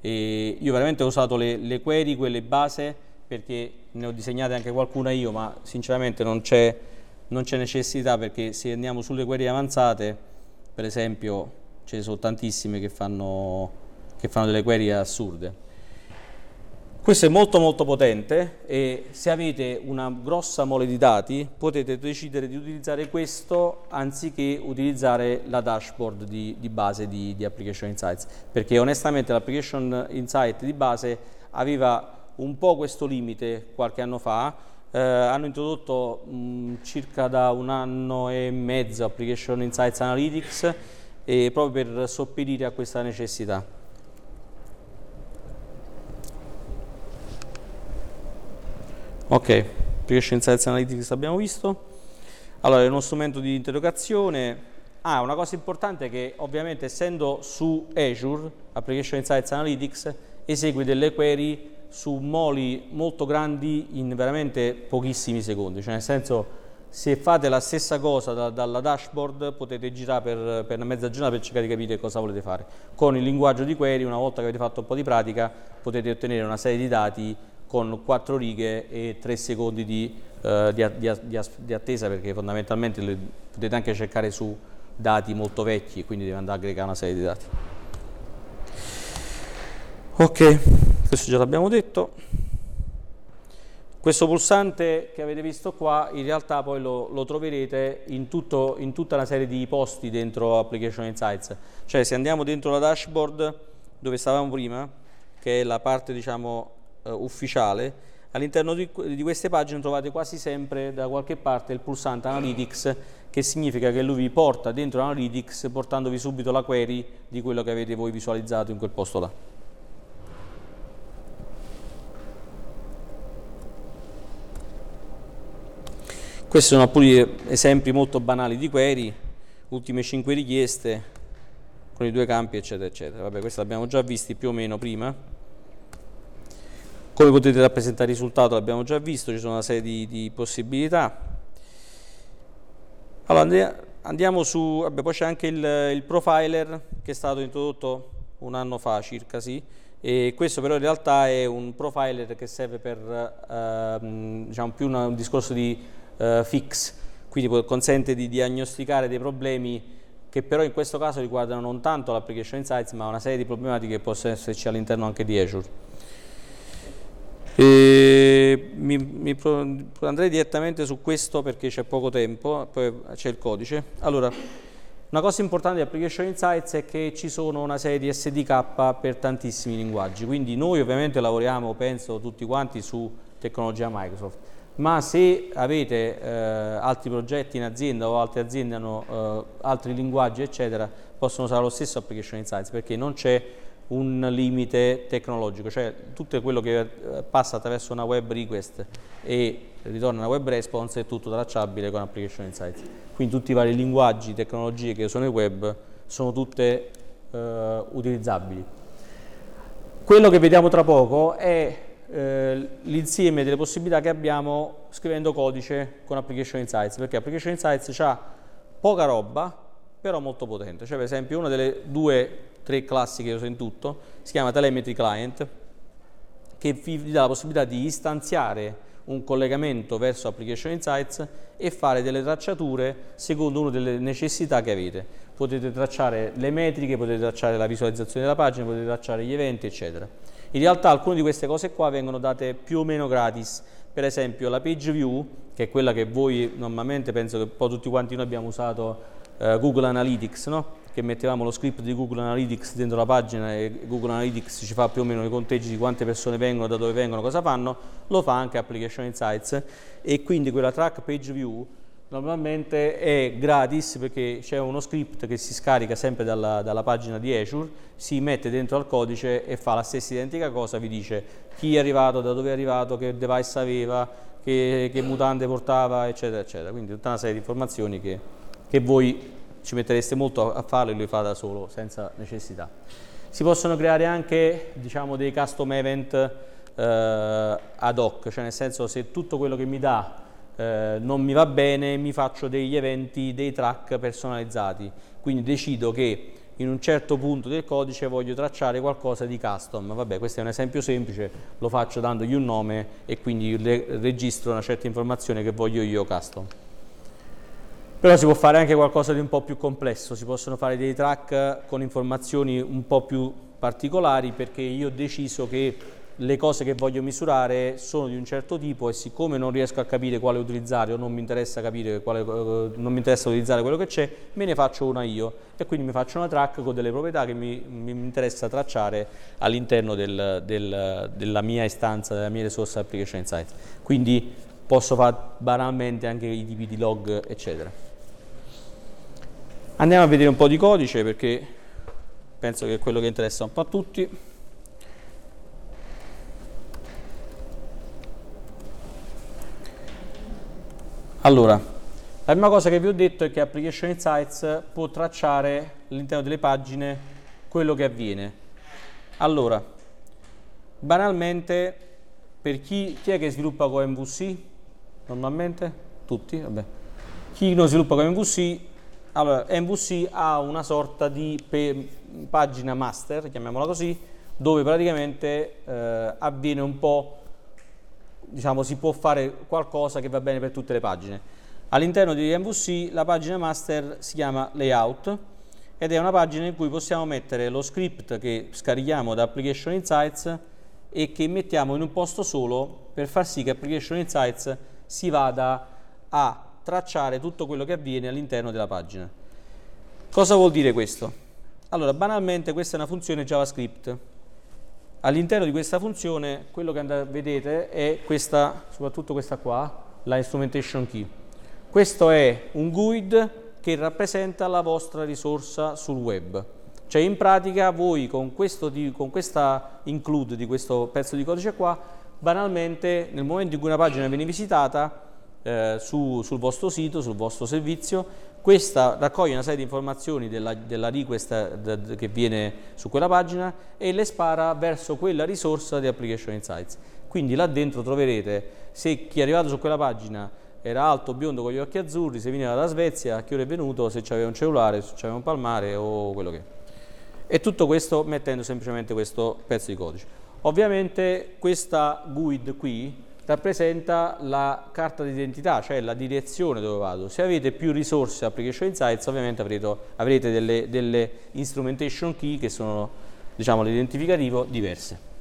e io veramente ho usato le, le query, quelle base, perché ne ho disegnate anche qualcuna io, ma sinceramente non c'è, necessità perché se andiamo sulle query avanzate, per esempio, ce ne sono tantissime che fanno, che fanno delle query assurde. Questo è molto molto potente e se avete una grossa mole di dati potete decidere di utilizzare questo anziché utilizzare la dashboard di, di base di, di Application Insights perché onestamente l'Application Insight di base aveva un po' questo limite qualche anno fa, eh, hanno introdotto mh, circa da un anno e mezzo Application Insights Analytics e proprio per sopperire a questa necessità. Ok, Application Insights Analytics abbiamo visto. Allora, è uno strumento di interrogazione. Ah, una cosa importante è che ovviamente essendo su Azure, Application Insights Analytics esegue delle query su moli molto grandi in veramente pochissimi secondi, cioè nel senso se fate la stessa cosa da, dalla dashboard potete girare per, per, una mezza giornata per cercare di capire cosa volete fare. Con il linguaggio di query, una volta che avete fatto un po' di pratica, potete ottenere una serie di dati con 4 righe e 3 secondi di, uh, di, di, di attesa perché fondamentalmente le, potete anche cercare su dati molto vecchi quindi deve andare a aggregare una serie di dati. Ok, questo già l'abbiamo detto. Questo pulsante che avete visto qua in realtà poi lo, lo troverete in, tutto, in, tutta una serie di posti dentro Application Insights. Cioè se andiamo dentro la dashboard dove stavamo prima, che è la parte diciamo uh, ufficiale, all'interno di, di, queste pagine trovate quasi sempre da qualche parte il pulsante Analytics che significa che lui vi porta dentro Analytics portandovi subito la query di quello che avete voi visualizzato in quel posto là. Questi sono alcuni esempi molto banali di query, ultime 5 richieste con i due campi eccetera eccetera. Vabbè, questi l'abbiamo già visti più o meno prima. Come potete rappresentare il risultato l'abbiamo già visto, ci sono una serie di, di possibilità. Allora andiamo su, vabbè, poi c'è anche il, il, profiler che è stato introdotto un anno fa circa, sì, e questo però in realtà è un profiler che serve per eh, diciamo più una, un discorso di eh, fix, quindi consente di diagnosticare dei problemi che però in questo caso riguardano non tanto l'application insights ma una serie di problematiche che possono esserci all'interno anche di Azure. Mi, mi andrei direttamente su questo perché c'è poco tempo, poi c'è il codice. Allora, una cosa importante di Application Insights è che ci sono una serie di SDK per tantissimi linguaggi, quindi noi ovviamente lavoriamo, penso tutti quanti, su tecnologia Microsoft ma se avete eh, altri progetti in azienda o altre aziende hanno eh, altri linguaggi eccetera possono usare lo stesso application insights perché non c'è un limite tecnologico cioè tutto quello che eh, passa attraverso una web request e ritorna una web response è tutto tracciabile con application insights. Quindi tutti i vari linguaggi, tecnologie che usano il web sono tutte eh, utilizzabili. Quello che vediamo tra poco è eh, l'insieme delle possibilità che abbiamo scrivendo codice con Application Insights, perché Application Insights ha poca roba, però molto potente. Cioè, per esempio, una delle due, tre classi che uso in tutto si chiama Telemetry Client, che vi dà la possibilità di istanziare un collegamento verso Application Insights e fare delle tracciature secondo una delle necessità che avete. Potete tracciare le metriche, potete tracciare la visualizzazione della pagina, potete tracciare gli eventi, eccetera. In realtà alcune di queste cose qua vengono date più o meno gratis, per esempio la page view, che è quella che voi normalmente penso che un po' tutti quanti noi abbiamo usato eh, Google Analytics, no? che mettevamo lo script di Google Analytics dentro la pagina e Google Analytics ci fa più o meno i conteggi di quante persone vengono, da dove vengono, cosa fanno, lo fa anche Application Insights e quindi quella track page view normalmente è gratis perché c'è uno script che si scarica sempre dalla, dalla, pagina di Azure, si mette dentro al codice e fa la stessa identica cosa, vi dice chi è arrivato, da dove è arrivato, che device aveva, che, che mutande portava, eccetera, eccetera. Quindi tutta una serie di informazioni che, che voi ci mettereste molto a farlo e lui fa da solo, senza necessità. Si possono creare anche diciamo, dei custom event eh, ad hoc, cioè nel senso se tutto quello che mi dà eh, non mi va bene, mi faccio degli eventi, dei track personalizzati. Quindi decido che in un certo punto del codice voglio tracciare qualcosa di custom. Vabbè, questo è un esempio semplice, lo faccio dandogli un nome e quindi registro una certa informazione che voglio io custom. Però si può fare anche qualcosa di un po' più complesso, si possono fare dei track con informazioni un po' più particolari perché io ho deciso che le cose che voglio misurare sono di un certo tipo e siccome non riesco a capire quale utilizzare o non mi interessa, capire quale, eh, non mi interessa utilizzare quello che c'è, me ne faccio una io e quindi mi faccio una track con delle proprietà che mi, mi interessa tracciare all'interno del, del, della mia istanza, della mia risorsa application insights. Quindi posso fare banalmente anche i tipi di log, eccetera. Andiamo a vedere un po' di codice perché penso che è quello che interessa un po' a tutti. Allora, la prima cosa che vi ho detto è che Application Insights può tracciare all'interno delle pagine quello che avviene. Allora, banalmente, per chi, chi è che sviluppa con MVC? Normalmente? Tutti? Vabbè. Chi non sviluppa con MVC, allora MVC ha una sorta di pagina master, chiamiamola così, dove praticamente eh, avviene un po', diciamo, si può fare qualcosa che va bene per tutte le pagine. All'interno di MVC la pagina master si chiama layout ed è una pagina in cui possiamo mettere lo script che scarichiamo da Application Insights e che mettiamo in un posto solo per far sì che Application Insights si vada a tracciare tutto quello che avviene all'interno della pagina. Cosa vuol dire questo? Allora, banalmente questa è una funzione JavaScript. All'interno di questa funzione quello che vedete è questa, soprattutto questa qua, la instrumentation key. Questo è un GUID che rappresenta la vostra risorsa sul web. Cioè in pratica voi con, questo, con questa include di questo pezzo di codice qua, banalmente nel momento in cui una pagina viene visitata eh, su, sul vostro sito, sul vostro servizio, questa raccoglie una serie di informazioni della, della request che viene su quella pagina e le spara verso quella risorsa di Application Insights. Quindi là dentro troverete se chi è arrivato su quella pagina era alto, biondo con gli occhi azzurri, se veniva dalla Svezia, a che ora è venuto, se c'aveva un cellulare, se c'aveva un palmare o quello che è. E tutto questo mettendo semplicemente questo pezzo di codice. Ovviamente questa GUID qui rappresenta la carta d'identità, cioè la direzione dove vado. Se avete più risorse Application Insights, ovviamente avrete, avrete delle, delle instrumentation key che sono, diciamo, l'identificativo diverse.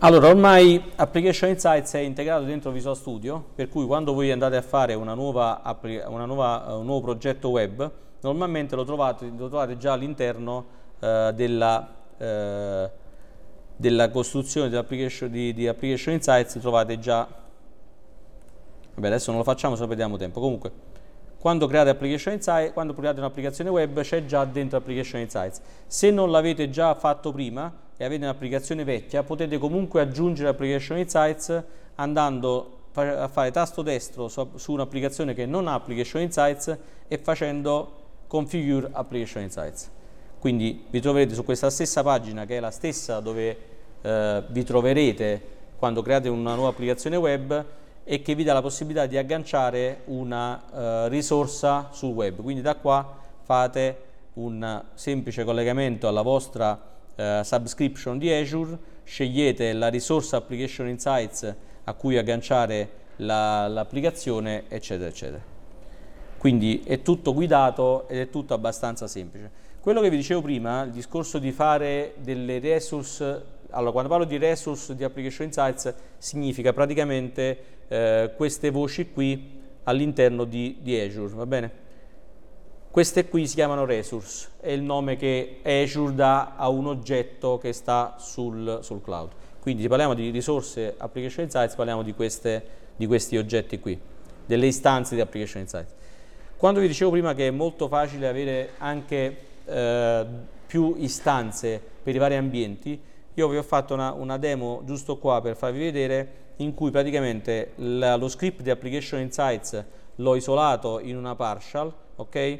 Allora, ormai Application Insights è integrato dentro Visual Studio, per cui quando voi andate a fare una nuova, una nuova, un nuovo progetto web, normalmente lo trovate, lo trovate già all'interno eh, della, eh, della, costruzione application, di, di, Application Insights, trovate già, vabbè adesso non lo facciamo se perdiamo tempo, comunque quando create Insights, quando create un'applicazione web c'è già dentro Application Insights. Se non l'avete già fatto prima, e avete un'applicazione vecchia, potete comunque aggiungere Application Insights andando a fare tasto destro su, su un'applicazione che non ha Application Insights e facendo Configure Application Insights. Quindi vi troverete su questa stessa pagina che è la stessa dove eh, vi troverete quando create una nuova applicazione web e che vi dà la possibilità di agganciare una eh, risorsa sul web. Quindi da qua fate un semplice collegamento alla vostra eh, subscription di Azure, scegliete la risorsa Application Insights a cui agganciare l'applicazione, la, eccetera, eccetera. Quindi è tutto guidato ed è tutto abbastanza semplice. Quello che vi dicevo prima, il discorso di fare delle resource, allora quando parlo di resource di Application Insights significa praticamente eh, queste voci qui all'interno di, di Azure, va bene? Queste qui si chiamano resource, è il nome che Azure dà a un oggetto che sta sul, sul cloud. Quindi se parliamo di risorse Application Insights, parliamo di, queste, di questi oggetti qui, delle istanze di Application Insights. Quando vi dicevo prima che è molto facile avere anche più istanze per i vari ambienti, io vi ho fatto una, una, demo giusto qua per farvi vedere in cui praticamente la, lo script di Application Insights l'ho isolato in una partial, ok?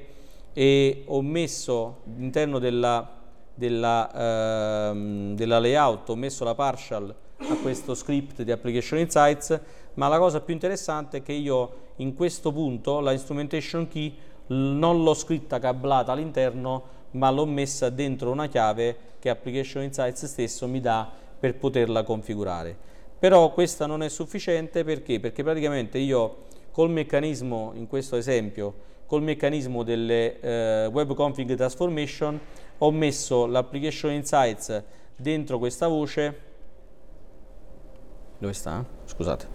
e ho messo all'interno della, della, ehm, della layout, ho messo la partial a questo script di Application Insights, ma la cosa più interessante è che io in questo punto la instrumentation key non l'ho scritta cablata all'interno, ma l'ho messa dentro una chiave che Application Insights stesso mi dà per poterla configurare. Però questa non è sufficiente perché? Perché praticamente io col meccanismo, in questo esempio, col meccanismo delle eh, web config transformation ho messo l'application insights dentro questa voce dove sta? scusate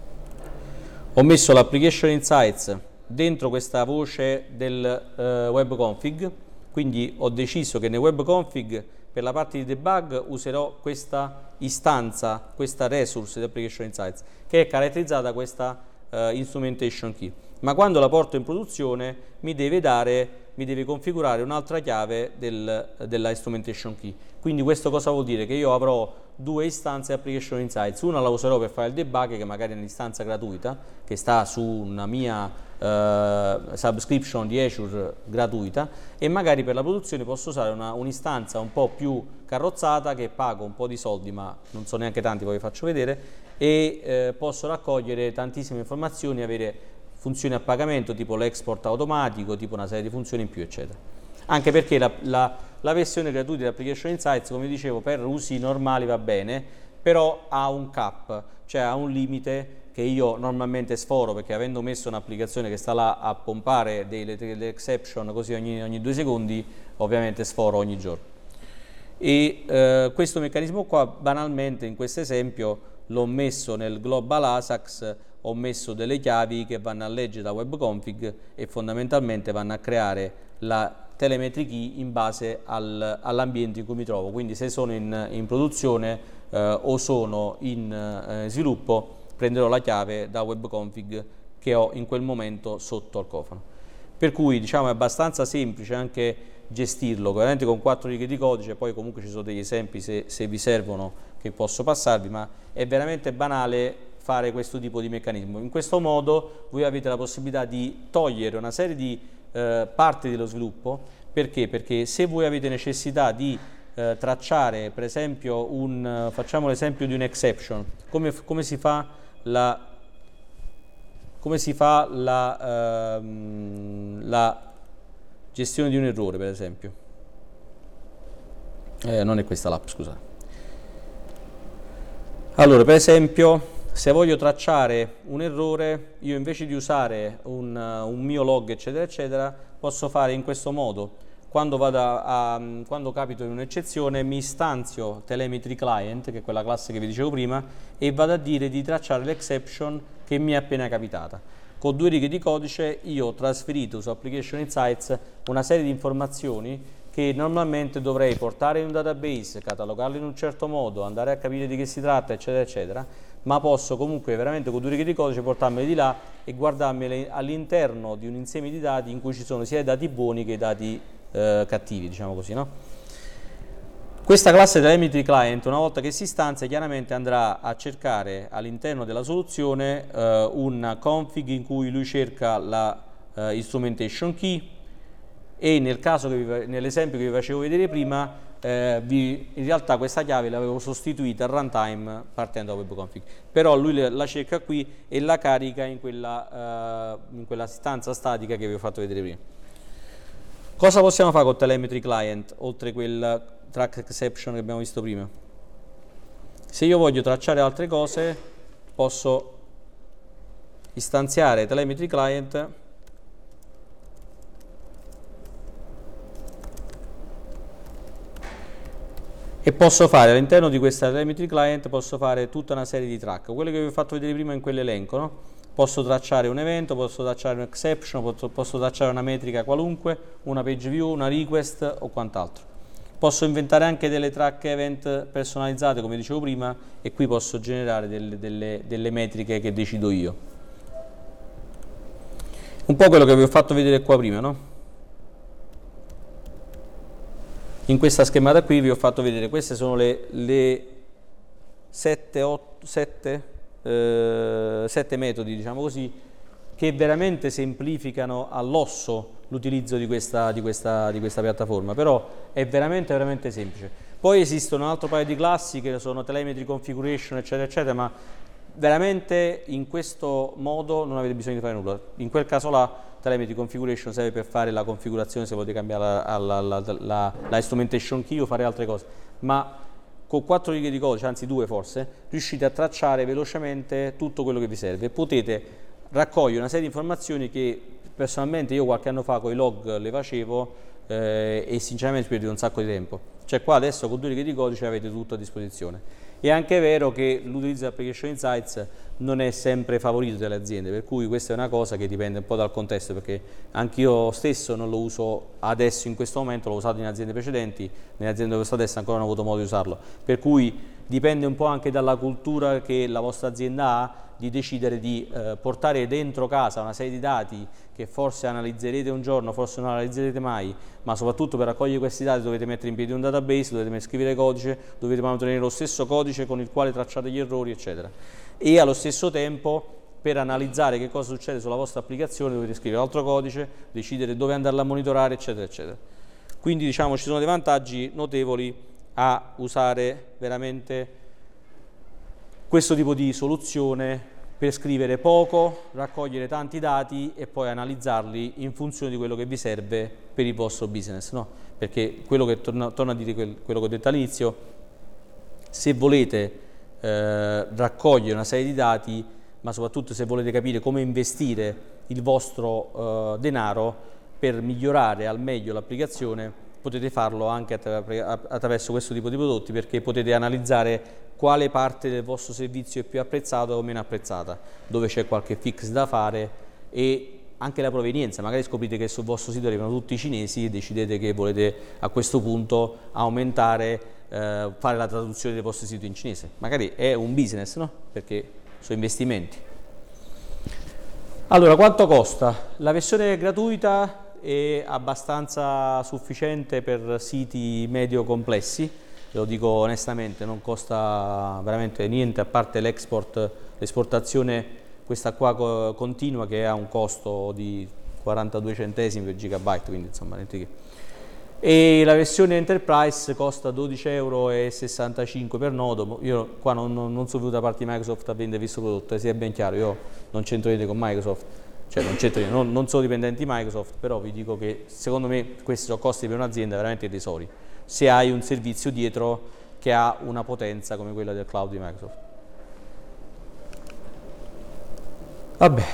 ho messo l'application insights dentro questa voce del eh, web config quindi ho deciso che nel web config per la parte di debug userò questa istanza, questa resource di application insights che è caratterizzata da questa uh, instrumentation key ma quando la porto in produzione mi deve, dare, mi deve configurare un'altra chiave del, della instrumentation key. Quindi questo cosa vuol dire? Che io avrò due istanze Application Insights, una la userò per fare il debug che magari è un'istanza gratuita che sta su una mia eh, subscription di Azure gratuita e magari per la produzione posso usare un'istanza un po' più carrozzata che pago un po' di soldi ma non so neanche tanti, poi vi faccio vedere e eh, posso raccogliere tantissime informazioni, avere funzioni a pagamento tipo l'export automatico, tipo una serie di funzioni in più, eccetera. Anche perché la, la, la versione gratuita di Application Insights, come dicevo, per usi normali va bene, però ha un cap, cioè ha un limite che io normalmente sforo perché avendo messo un'applicazione che sta là a pompare delle, delle exception così ogni, ogni, due secondi, ovviamente sforo ogni giorno. E eh, questo meccanismo qua, banalmente in questo esempio, l'ho messo nel global ASAX ho messo delle chiavi che vanno a leggere da webconfig e fondamentalmente vanno a creare la telemetry key in base al, all'ambiente in cui mi trovo. Quindi se sono in, in produzione eh, o sono in eh, sviluppo prenderò la chiave da webconfig che ho in quel momento sotto al cofano. Per cui diciamo è abbastanza semplice anche gestirlo, veramente con quattro righe di codice, poi comunque ci sono degli esempi se, se vi servono che posso passarvi, ma è veramente banale fare questo tipo di meccanismo. In questo modo voi avete la possibilità di togliere una serie di eh, parti dello sviluppo, perché? Perché se voi avete necessità di eh, tracciare per esempio un, facciamo l'esempio di un exception, come, come si fa la, come si fa la, ehm, la gestione di un errore per esempio. Eh, non è questa l'app, scusate. Allora, per esempio, se voglio tracciare un errore, io invece di usare un, un, mio log, eccetera, eccetera, posso fare in questo modo. Quando, a, quando capito in un'eccezione, mi istanzio telemetry client, che è quella classe che vi dicevo prima, e vado a dire di tracciare l'exception che mi è appena capitata. Con due righe di codice io ho trasferito su Application Insights una serie di informazioni che normalmente dovrei portare in un database, catalogarlo in un certo modo, andare a capire di che si tratta, eccetera, eccetera, ma posso comunque veramente con due righe di codice portarmeli di là e guardarmeli all'interno di un insieme di dati in cui ci sono sia i dati buoni che i dati eh, cattivi, diciamo così, no? Questa classe telemetry client, una volta che si istanzia, chiaramente andrà a cercare all'interno della soluzione eh, un config in cui lui cerca la eh, instrumentation key, e nel caso nell'esempio che vi facevo vedere prima eh, vi, in realtà questa chiave l'avevo sostituita al runtime partendo da webconfig però lui la cerca qui e la carica in quella, uh, in quella stanza statica che vi ho fatto vedere prima cosa possiamo fare con telemetry client oltre quel track exception che abbiamo visto prima se io voglio tracciare altre cose posso istanziare telemetry client e posso fare all'interno di questa telemetry client posso fare tutta una serie di track quelle che vi ho fatto vedere prima in quell'elenco no? Posso tracciare un evento, posso tracciare un exception posso, posso tracciare una metrica qualunque una page view, una request o quant'altro. Posso inventare anche delle track event personalizzate come dicevo prima e qui posso generare delle, delle, delle metriche che decido io. Un po' quello che vi ho fatto vedere qua prima no? in questa schemata qui vi ho fatto vedere queste sono le, le 7, 8, 7, eh, 7 metodi diciamo così che veramente semplificano all'osso l'utilizzo di questa, di, questa, di questa, piattaforma. Però è veramente veramente semplice. Poi esistono un altro paio di classi che sono telemetry configuration eccetera eccetera ma veramente in questo modo non avete bisogno di fare nulla. In quel caso là telemetry configuration serve per fare la configurazione se volete cambiare la, la, la, la instrumentation key o fare altre cose, ma con quattro righe di codice, anzi due forse, riuscite a tracciare velocemente tutto quello che vi serve potete raccogliere una serie di informazioni che personalmente io qualche anno fa con i log le facevo eh, e sinceramente perdo un sacco di tempo. Cioè qua adesso con due righe di codice avete tutto a disposizione. È anche vero che l'utilizzo di Application Insights non è sempre favorito dalle aziende, per cui questa è una cosa che dipende un po' dal contesto, perché anch'io stesso non lo uso adesso in questo momento, l'ho usato in aziende precedenti, nelle aziende dove sto adesso ancora non ho avuto modo di usarlo, per cui dipende un po' anche dalla cultura che la vostra azienda ha di decidere di eh, portare dentro casa una serie di dati che forse analizzerete un giorno, forse non analizzerete mai, ma soprattutto per raccogliere questi dati dovete mettere in piedi un database, dovete scrivere codice, dovete mantenere lo stesso codice con il quale tracciate gli errori, eccetera. E allo stesso tempo per analizzare che cosa succede sulla vostra applicazione dovete scrivere altro codice, decidere dove andarla a monitorare, eccetera, eccetera. Quindi diciamo ci sono dei vantaggi notevoli a usare veramente questo tipo di soluzione per scrivere poco, raccogliere tanti dati e poi analizzarli in funzione di quello che vi serve per il vostro business. No? Perché quello che torno, torno a dire quello che ho detto all'inizio, se volete eh, raccogliere una serie di dati, ma soprattutto se volete capire come investire il vostro eh, denaro per migliorare al meglio l'applicazione, potete farlo anche attraverso questo tipo di prodotti perché potete analizzare quale parte del vostro servizio è più apprezzata o meno apprezzata, dove c'è qualche fix da fare e anche la provenienza, magari scoprite che sul vostro sito arrivano tutti i cinesi e decidete che volete a questo punto aumentare, eh, fare la traduzione del vostro sito in cinese. Magari è un business, no? Perché sono investimenti. Allora, quanto costa? La versione gratuita è abbastanza sufficiente per siti medio complessi, lo dico onestamente, non costa veramente niente a parte l'export, l'esportazione questa qua continua che ha un costo di 42 centesimi per gigabyte, quindi insomma niente che. E la versione Enterprise costa 12,65 euro per nodo. Io qua non, non, non sono venuto da parte di Microsoft a vendere questo prodotto, sia ben chiaro, io non c'entro niente con Microsoft, cioè non, c'entro, non, non sono dipendenti di Microsoft, però vi dico che secondo me questi sono costi per un'azienda veramente irrisori, se hai un servizio dietro che ha una potenza come quella del cloud di Microsoft. Vabbè,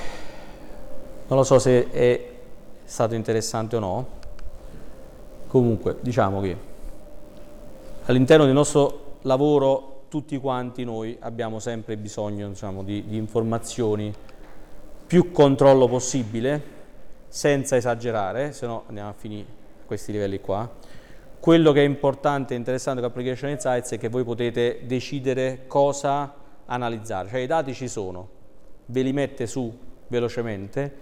non lo so se è stato interessante o no. Comunque, diciamo che all'interno del nostro lavoro tutti quanti noi abbiamo sempre bisogno diciamo, di, di informazioni, più controllo possibile, senza esagerare, se no andiamo a finire a questi livelli qua. Quello che è importante e interessante con Application Insights è che voi potete decidere cosa analizzare, cioè i dati ci sono, ve li mette su velocemente,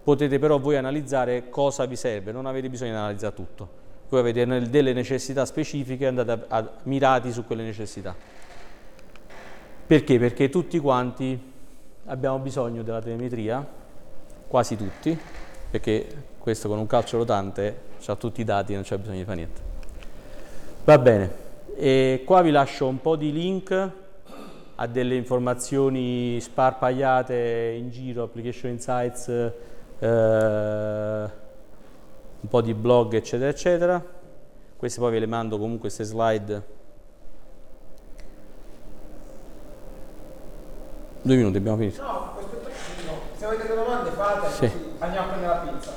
potete però voi analizzare cosa vi serve, non avete bisogno di analizzare tutto. Voi avete delle necessità specifiche e andate a, a, mirati su quelle necessità. Perché? Perché tutti quanti abbiamo bisogno della telemetria, quasi tutti, perché questo con un calcio rotante ha tutti i dati non c'è bisogno di fare niente. Va bene, e qua vi lascio un po' di link a delle informazioni sparpagliate in giro, application insights, eh, un po' di blog eccetera eccetera. Queste poi ve le mando comunque queste slide. Due minuti, abbiamo finito. No, se avete delle domande fate, sì. andiamo a prendere la pizza.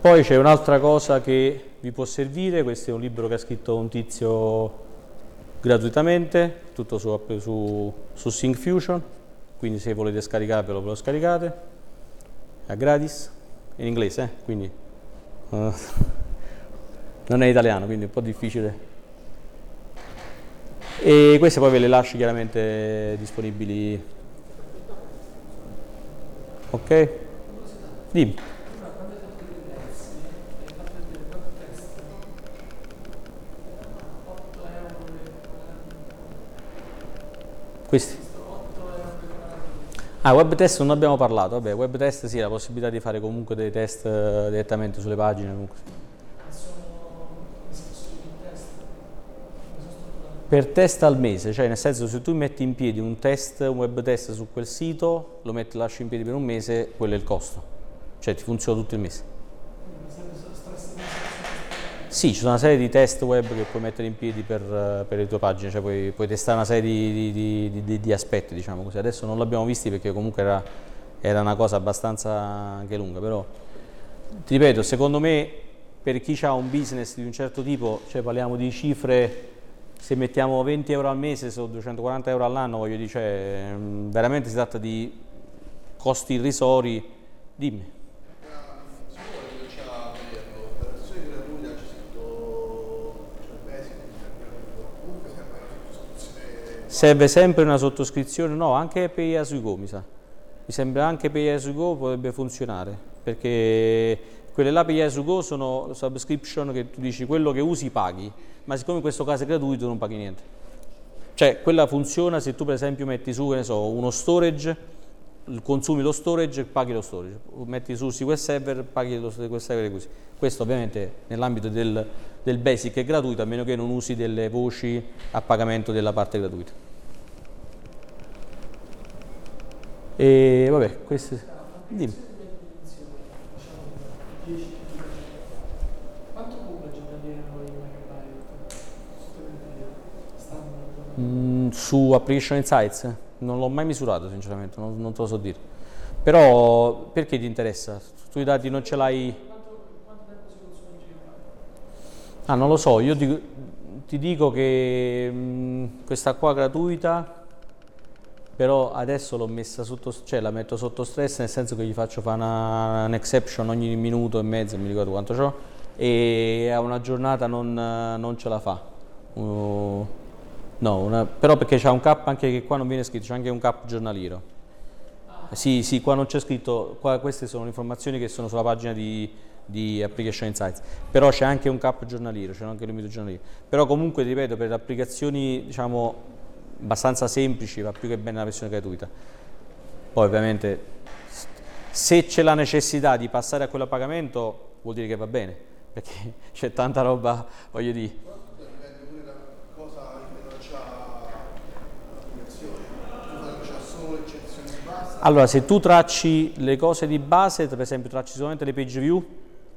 Poi c'è un'altra cosa che vi può servire, questo è un libro che ha scritto un tizio gratuitamente, tutto su, su, su SyncFusion, quindi se volete scaricarvelo ve lo scaricate, è gratis, in inglese, eh? quindi uh, <laughs> non è italiano, quindi è un po' difficile. E queste poi ve le lascio chiaramente disponibili. Ok? Dimmi. Questi? Ah, web test non abbiamo parlato, vabbè, web test sì, la possibilità di fare comunque dei test uh, direttamente sulle pagine. Comunque. Per test al mese, cioè nel senso se tu metti in piedi un test, un web test su quel sito, lo metti, lasci in piedi per un mese, quello è il costo, cioè ti funziona tutto il mese. Sì, ci sono una serie di test web che puoi mettere in piedi per, per le tue pagine, cioè puoi, puoi, testare una serie di, di, di, di, aspetti, diciamo così. Adesso non l'abbiamo visti perché comunque era, era una cosa abbastanza anche lunga, però ti ripeto, secondo me per chi ha un business di un certo tipo, cioè parliamo di cifre, se mettiamo 20 euro al mese o 240 euro all'anno, voglio dire, cioè, veramente si tratta di costi irrisori, dimmi. Serve sempre una sottoscrizione? No, anche per gli Asugo mi sa. Mi sembra anche per gli Asugo potrebbe funzionare, perché quelle là per gli Asugo sono subscription che tu dici quello che usi paghi, ma siccome in questo caso è gratuito non paghi niente. Cioè quella funziona se tu per esempio metti su, so, uno storage, consumi lo storage, paghi lo storage, metti su SQL Server, paghi lo SQL Server così. Questo ovviamente nell'ambito del, del basic è gratuito a meno che non usi delle voci a pagamento della parte gratuita. E vabbè, queste... Dimmi. Mm, su Application Insights? Non l'ho mai misurato sinceramente, non, non te lo so dire. Però perché ti interessa? Tu i dati non ce l'hai... Ah, non lo so, io ti, ti dico che mh, mm, questa qua gratuita però adesso l'ho messa sotto, cioè la metto sotto stress nel senso che gli faccio fare una, un exception ogni minuto e mezzo, mi ricordo quanto c'ho, e a una giornata non, non ce la fa. Uh, no, una, però perché c'è un cap anche che qua non viene scritto, c'è anche un cap giornaliero. Sì, sì, qua non c'è scritto, qua queste sono le informazioni che sono sulla pagina di, di Application Insights, però c'è anche un cap giornaliero, c'è anche il limite giornaliero. Però comunque, ripeto, per le applicazioni, diciamo, abbastanza semplici, va più che bene la versione gratuita. Poi ovviamente se c'è la necessità di passare a quello a pagamento vuol dire che va bene, perché <laughs> c'è tanta roba, voglio dire. Allora, se tu tracci le cose di base, per esempio tracci solamente le page view,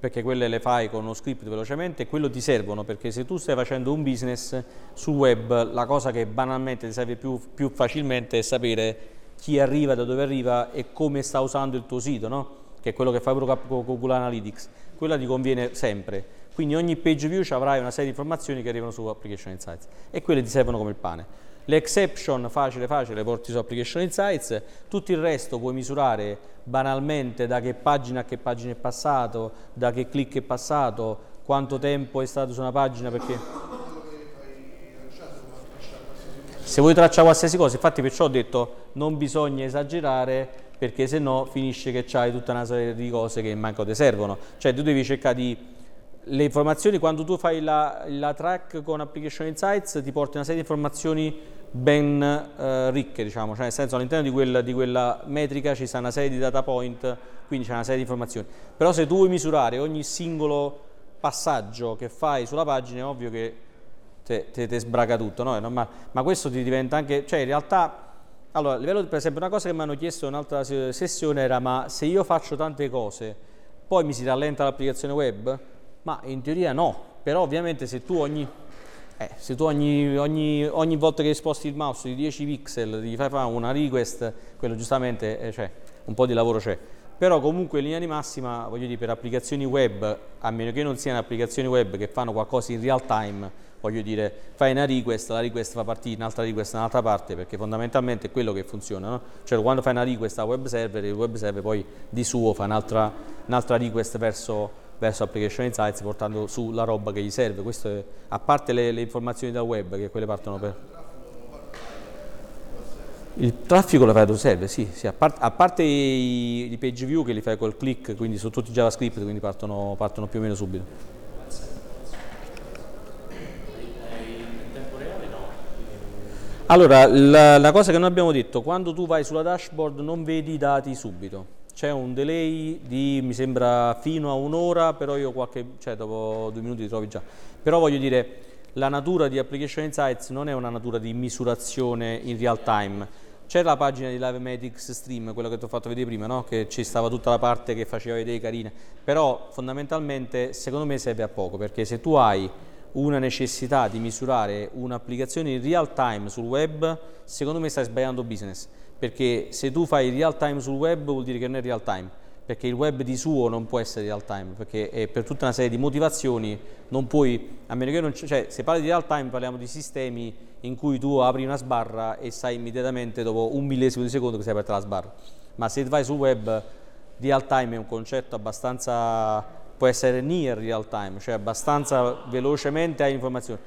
perché quelle le fai con uno script velocemente e quello ti servono perché se tu stai facendo un business sul web la cosa che banalmente ti serve più, più facilmente è sapere chi arriva, da dove arriva e come sta usando il tuo sito, no? che è quello che fai proprio con Google Analytics, quella ti conviene sempre. Quindi ogni page view avrai una serie di informazioni che arrivano su Application Insights e quelle ti servono come il pane. Le exception facile facile le porti su Application Insights, tutto il resto puoi misurare banalmente da che pagina a che pagina è passato, da che click è passato, quanto tempo è stato su una pagina perché se vuoi tracciare qualsiasi cosa, infatti perciò ho detto non bisogna esagerare perché se no finisce che c'hai tutta una serie di cose che manco ti servono, cioè tu devi cercare di le informazioni, quando tu fai la, la, track con Application Insights, ti porti una serie di informazioni ben eh, ricche, diciamo, cioè nel senso all'interno di, quel, di, quella metrica ci sta una serie di data point, quindi c'è una serie di informazioni. Però se tu vuoi misurare ogni singolo passaggio che fai sulla pagina, è ovvio che te, te, te sbraga tutto, no? Ma questo ti diventa anche, cioè in realtà, allora, livello, per esempio, una cosa che mi hanno chiesto in un'altra sessione era, ma se io faccio tante cose, poi mi si rallenta l'applicazione web? Ma in teoria no, però ovviamente se tu ogni, eh, se tu ogni, ogni, ogni, volta che sposti il mouse di 10 pixel gli fai fare una request, quello giustamente eh, cioè, un po' di lavoro c'è. Però comunque in linea di massima, voglio dire, per applicazioni web, a meno che non siano applicazioni web che fanno qualcosa in real time, voglio dire, fai una request, la request fa partire un'altra request da un'altra parte, perché fondamentalmente è quello che funziona, no? Cioè quando fai una request a web server, il web server poi di suo fa un'altra, un'altra request verso verso Application Insights portando su la roba che gli serve. È, a parte le, le, informazioni dal web che quelle partono per... Il traffico lo fai da server, sì, sì. A, part, a, parte i, i, page view che li fai col click, quindi su tutti JavaScript, quindi partono, partono più o meno subito. Allora, la, la cosa che non abbiamo detto, quando tu vai sulla dashboard non vedi i dati subito c'è un delay di mi sembra fino a un'ora, però io qualche, cioè dopo due minuti ti trovi già. Però voglio dire, la natura di Application Insights non è una natura di misurazione in real time. C'è la pagina di Live Medics Stream, quella che ti ho fatto vedere prima, no? che ci stava tutta la parte che faceva vedere carine, però fondamentalmente secondo me serve a poco, perché se tu hai una necessità di misurare un'applicazione in real time sul web, secondo me stai sbagliando business perché se tu fai real time sul web vuol dire che non è real time, perché il web di suo non può essere real time, perché per tutta una serie di motivazioni non puoi, a meno che non cioè se parli di real time parliamo di sistemi in cui tu apri una sbarra e sai immediatamente dopo un millesimo di secondo che sei aperta la sbarra, ma se vai sul web real time è un concetto abbastanza, può essere near real time, cioè abbastanza velocemente hai informazioni.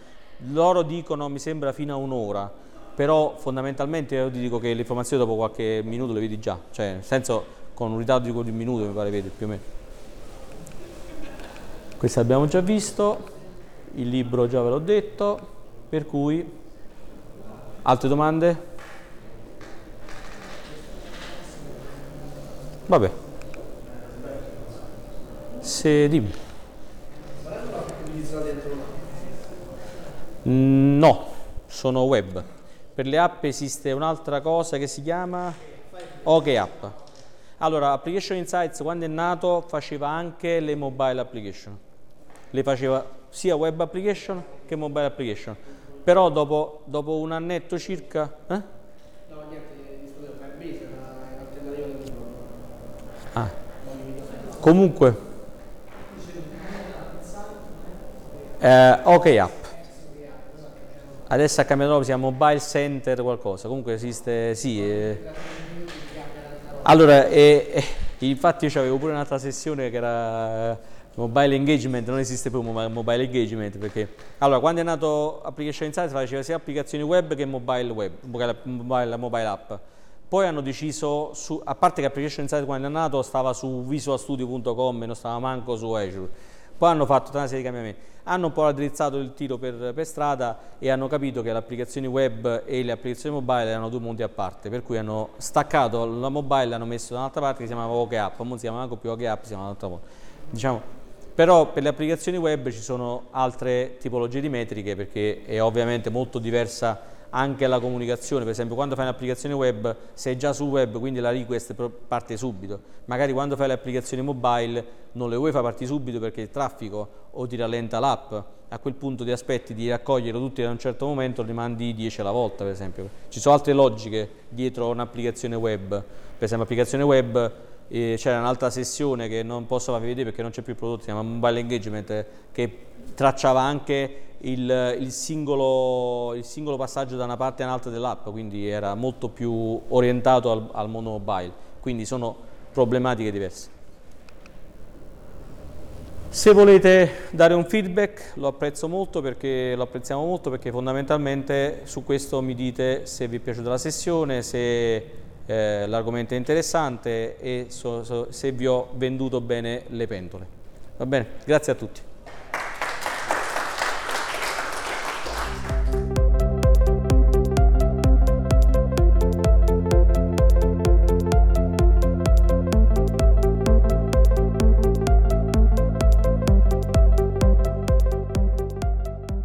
Loro dicono, mi sembra, fino a un'ora, però fondamentalmente io ti dico che le informazioni dopo qualche minuto le vedi già, cioè nel senso con un ritardo di un minuto mi pare vedi più o meno. Questo abbiamo già visto, il libro già ve l'ho detto, per cui altre domande? Vabbè. Se dimmi. No, sono web. Per le app esiste un'altra cosa che si chiama OK App. Allora, Application Insights quando è nato faceva anche le mobile application. Le faceva sia web application che mobile application. Però dopo, dopo un annetto circa... Eh? No, niente, per mese, ma Ah. Comunque, eh, OK App. Adesso ha cambiato nome, si chiama Mobile Center qualcosa, comunque esiste, sì. eh. Allora, eh, eh, infatti io avevo pure un'altra sessione che era eh, Mobile Engagement, non esiste più Mobile Engagement perché... Allora, quando è nato Application Insights faceva sia applicazioni web che mobile web, mobile, mobile, app. Poi hanno deciso, su, a parte che Application Insights quando è nato stava su visualstudio.com e non stava manco su Azure. Poi hanno fatto una serie di cambiamenti. Hanno un po' raddrizzato il tiro per, per strada e hanno capito che le applicazioni web e le applicazioni mobile erano due mondi a parte, per cui hanno staccato la mobile e l'hanno messo da un'altra parte che si chiamava OK App, non si chiama manco più OK App, si chiama un'altra volta. Diciamo, però per le applicazioni web ci sono altre tipologie di metriche perché è ovviamente molto diversa anche la comunicazione, per esempio quando fai un'applicazione web sei già sul web quindi la request parte subito, magari quando fai le applicazioni mobile non le vuoi far partire subito perché il traffico o ti rallenta l'app, a quel punto ti aspetti di raccogliere tutti da un certo momento, li mandi 10 alla volta per esempio. Ci sono altre logiche dietro un'applicazione web, per esempio applicazione web eh, c'era un'altra sessione che non posso farvi vedere perché non c'è più il prodotto, si chiama Mobile Engagement, che tracciava anche il, il, singolo, il, singolo, passaggio da una parte all'altra dell'app, quindi era molto più orientato al, al mondo mobile, quindi sono problematiche diverse. Se volete dare un feedback lo apprezzo molto perché lo apprezziamo molto perché fondamentalmente su questo mi dite se vi è piaciuta la sessione, se eh, l'argomento è interessante e so, so, se vi ho venduto bene le pentole. Va bene? Grazie a tutti.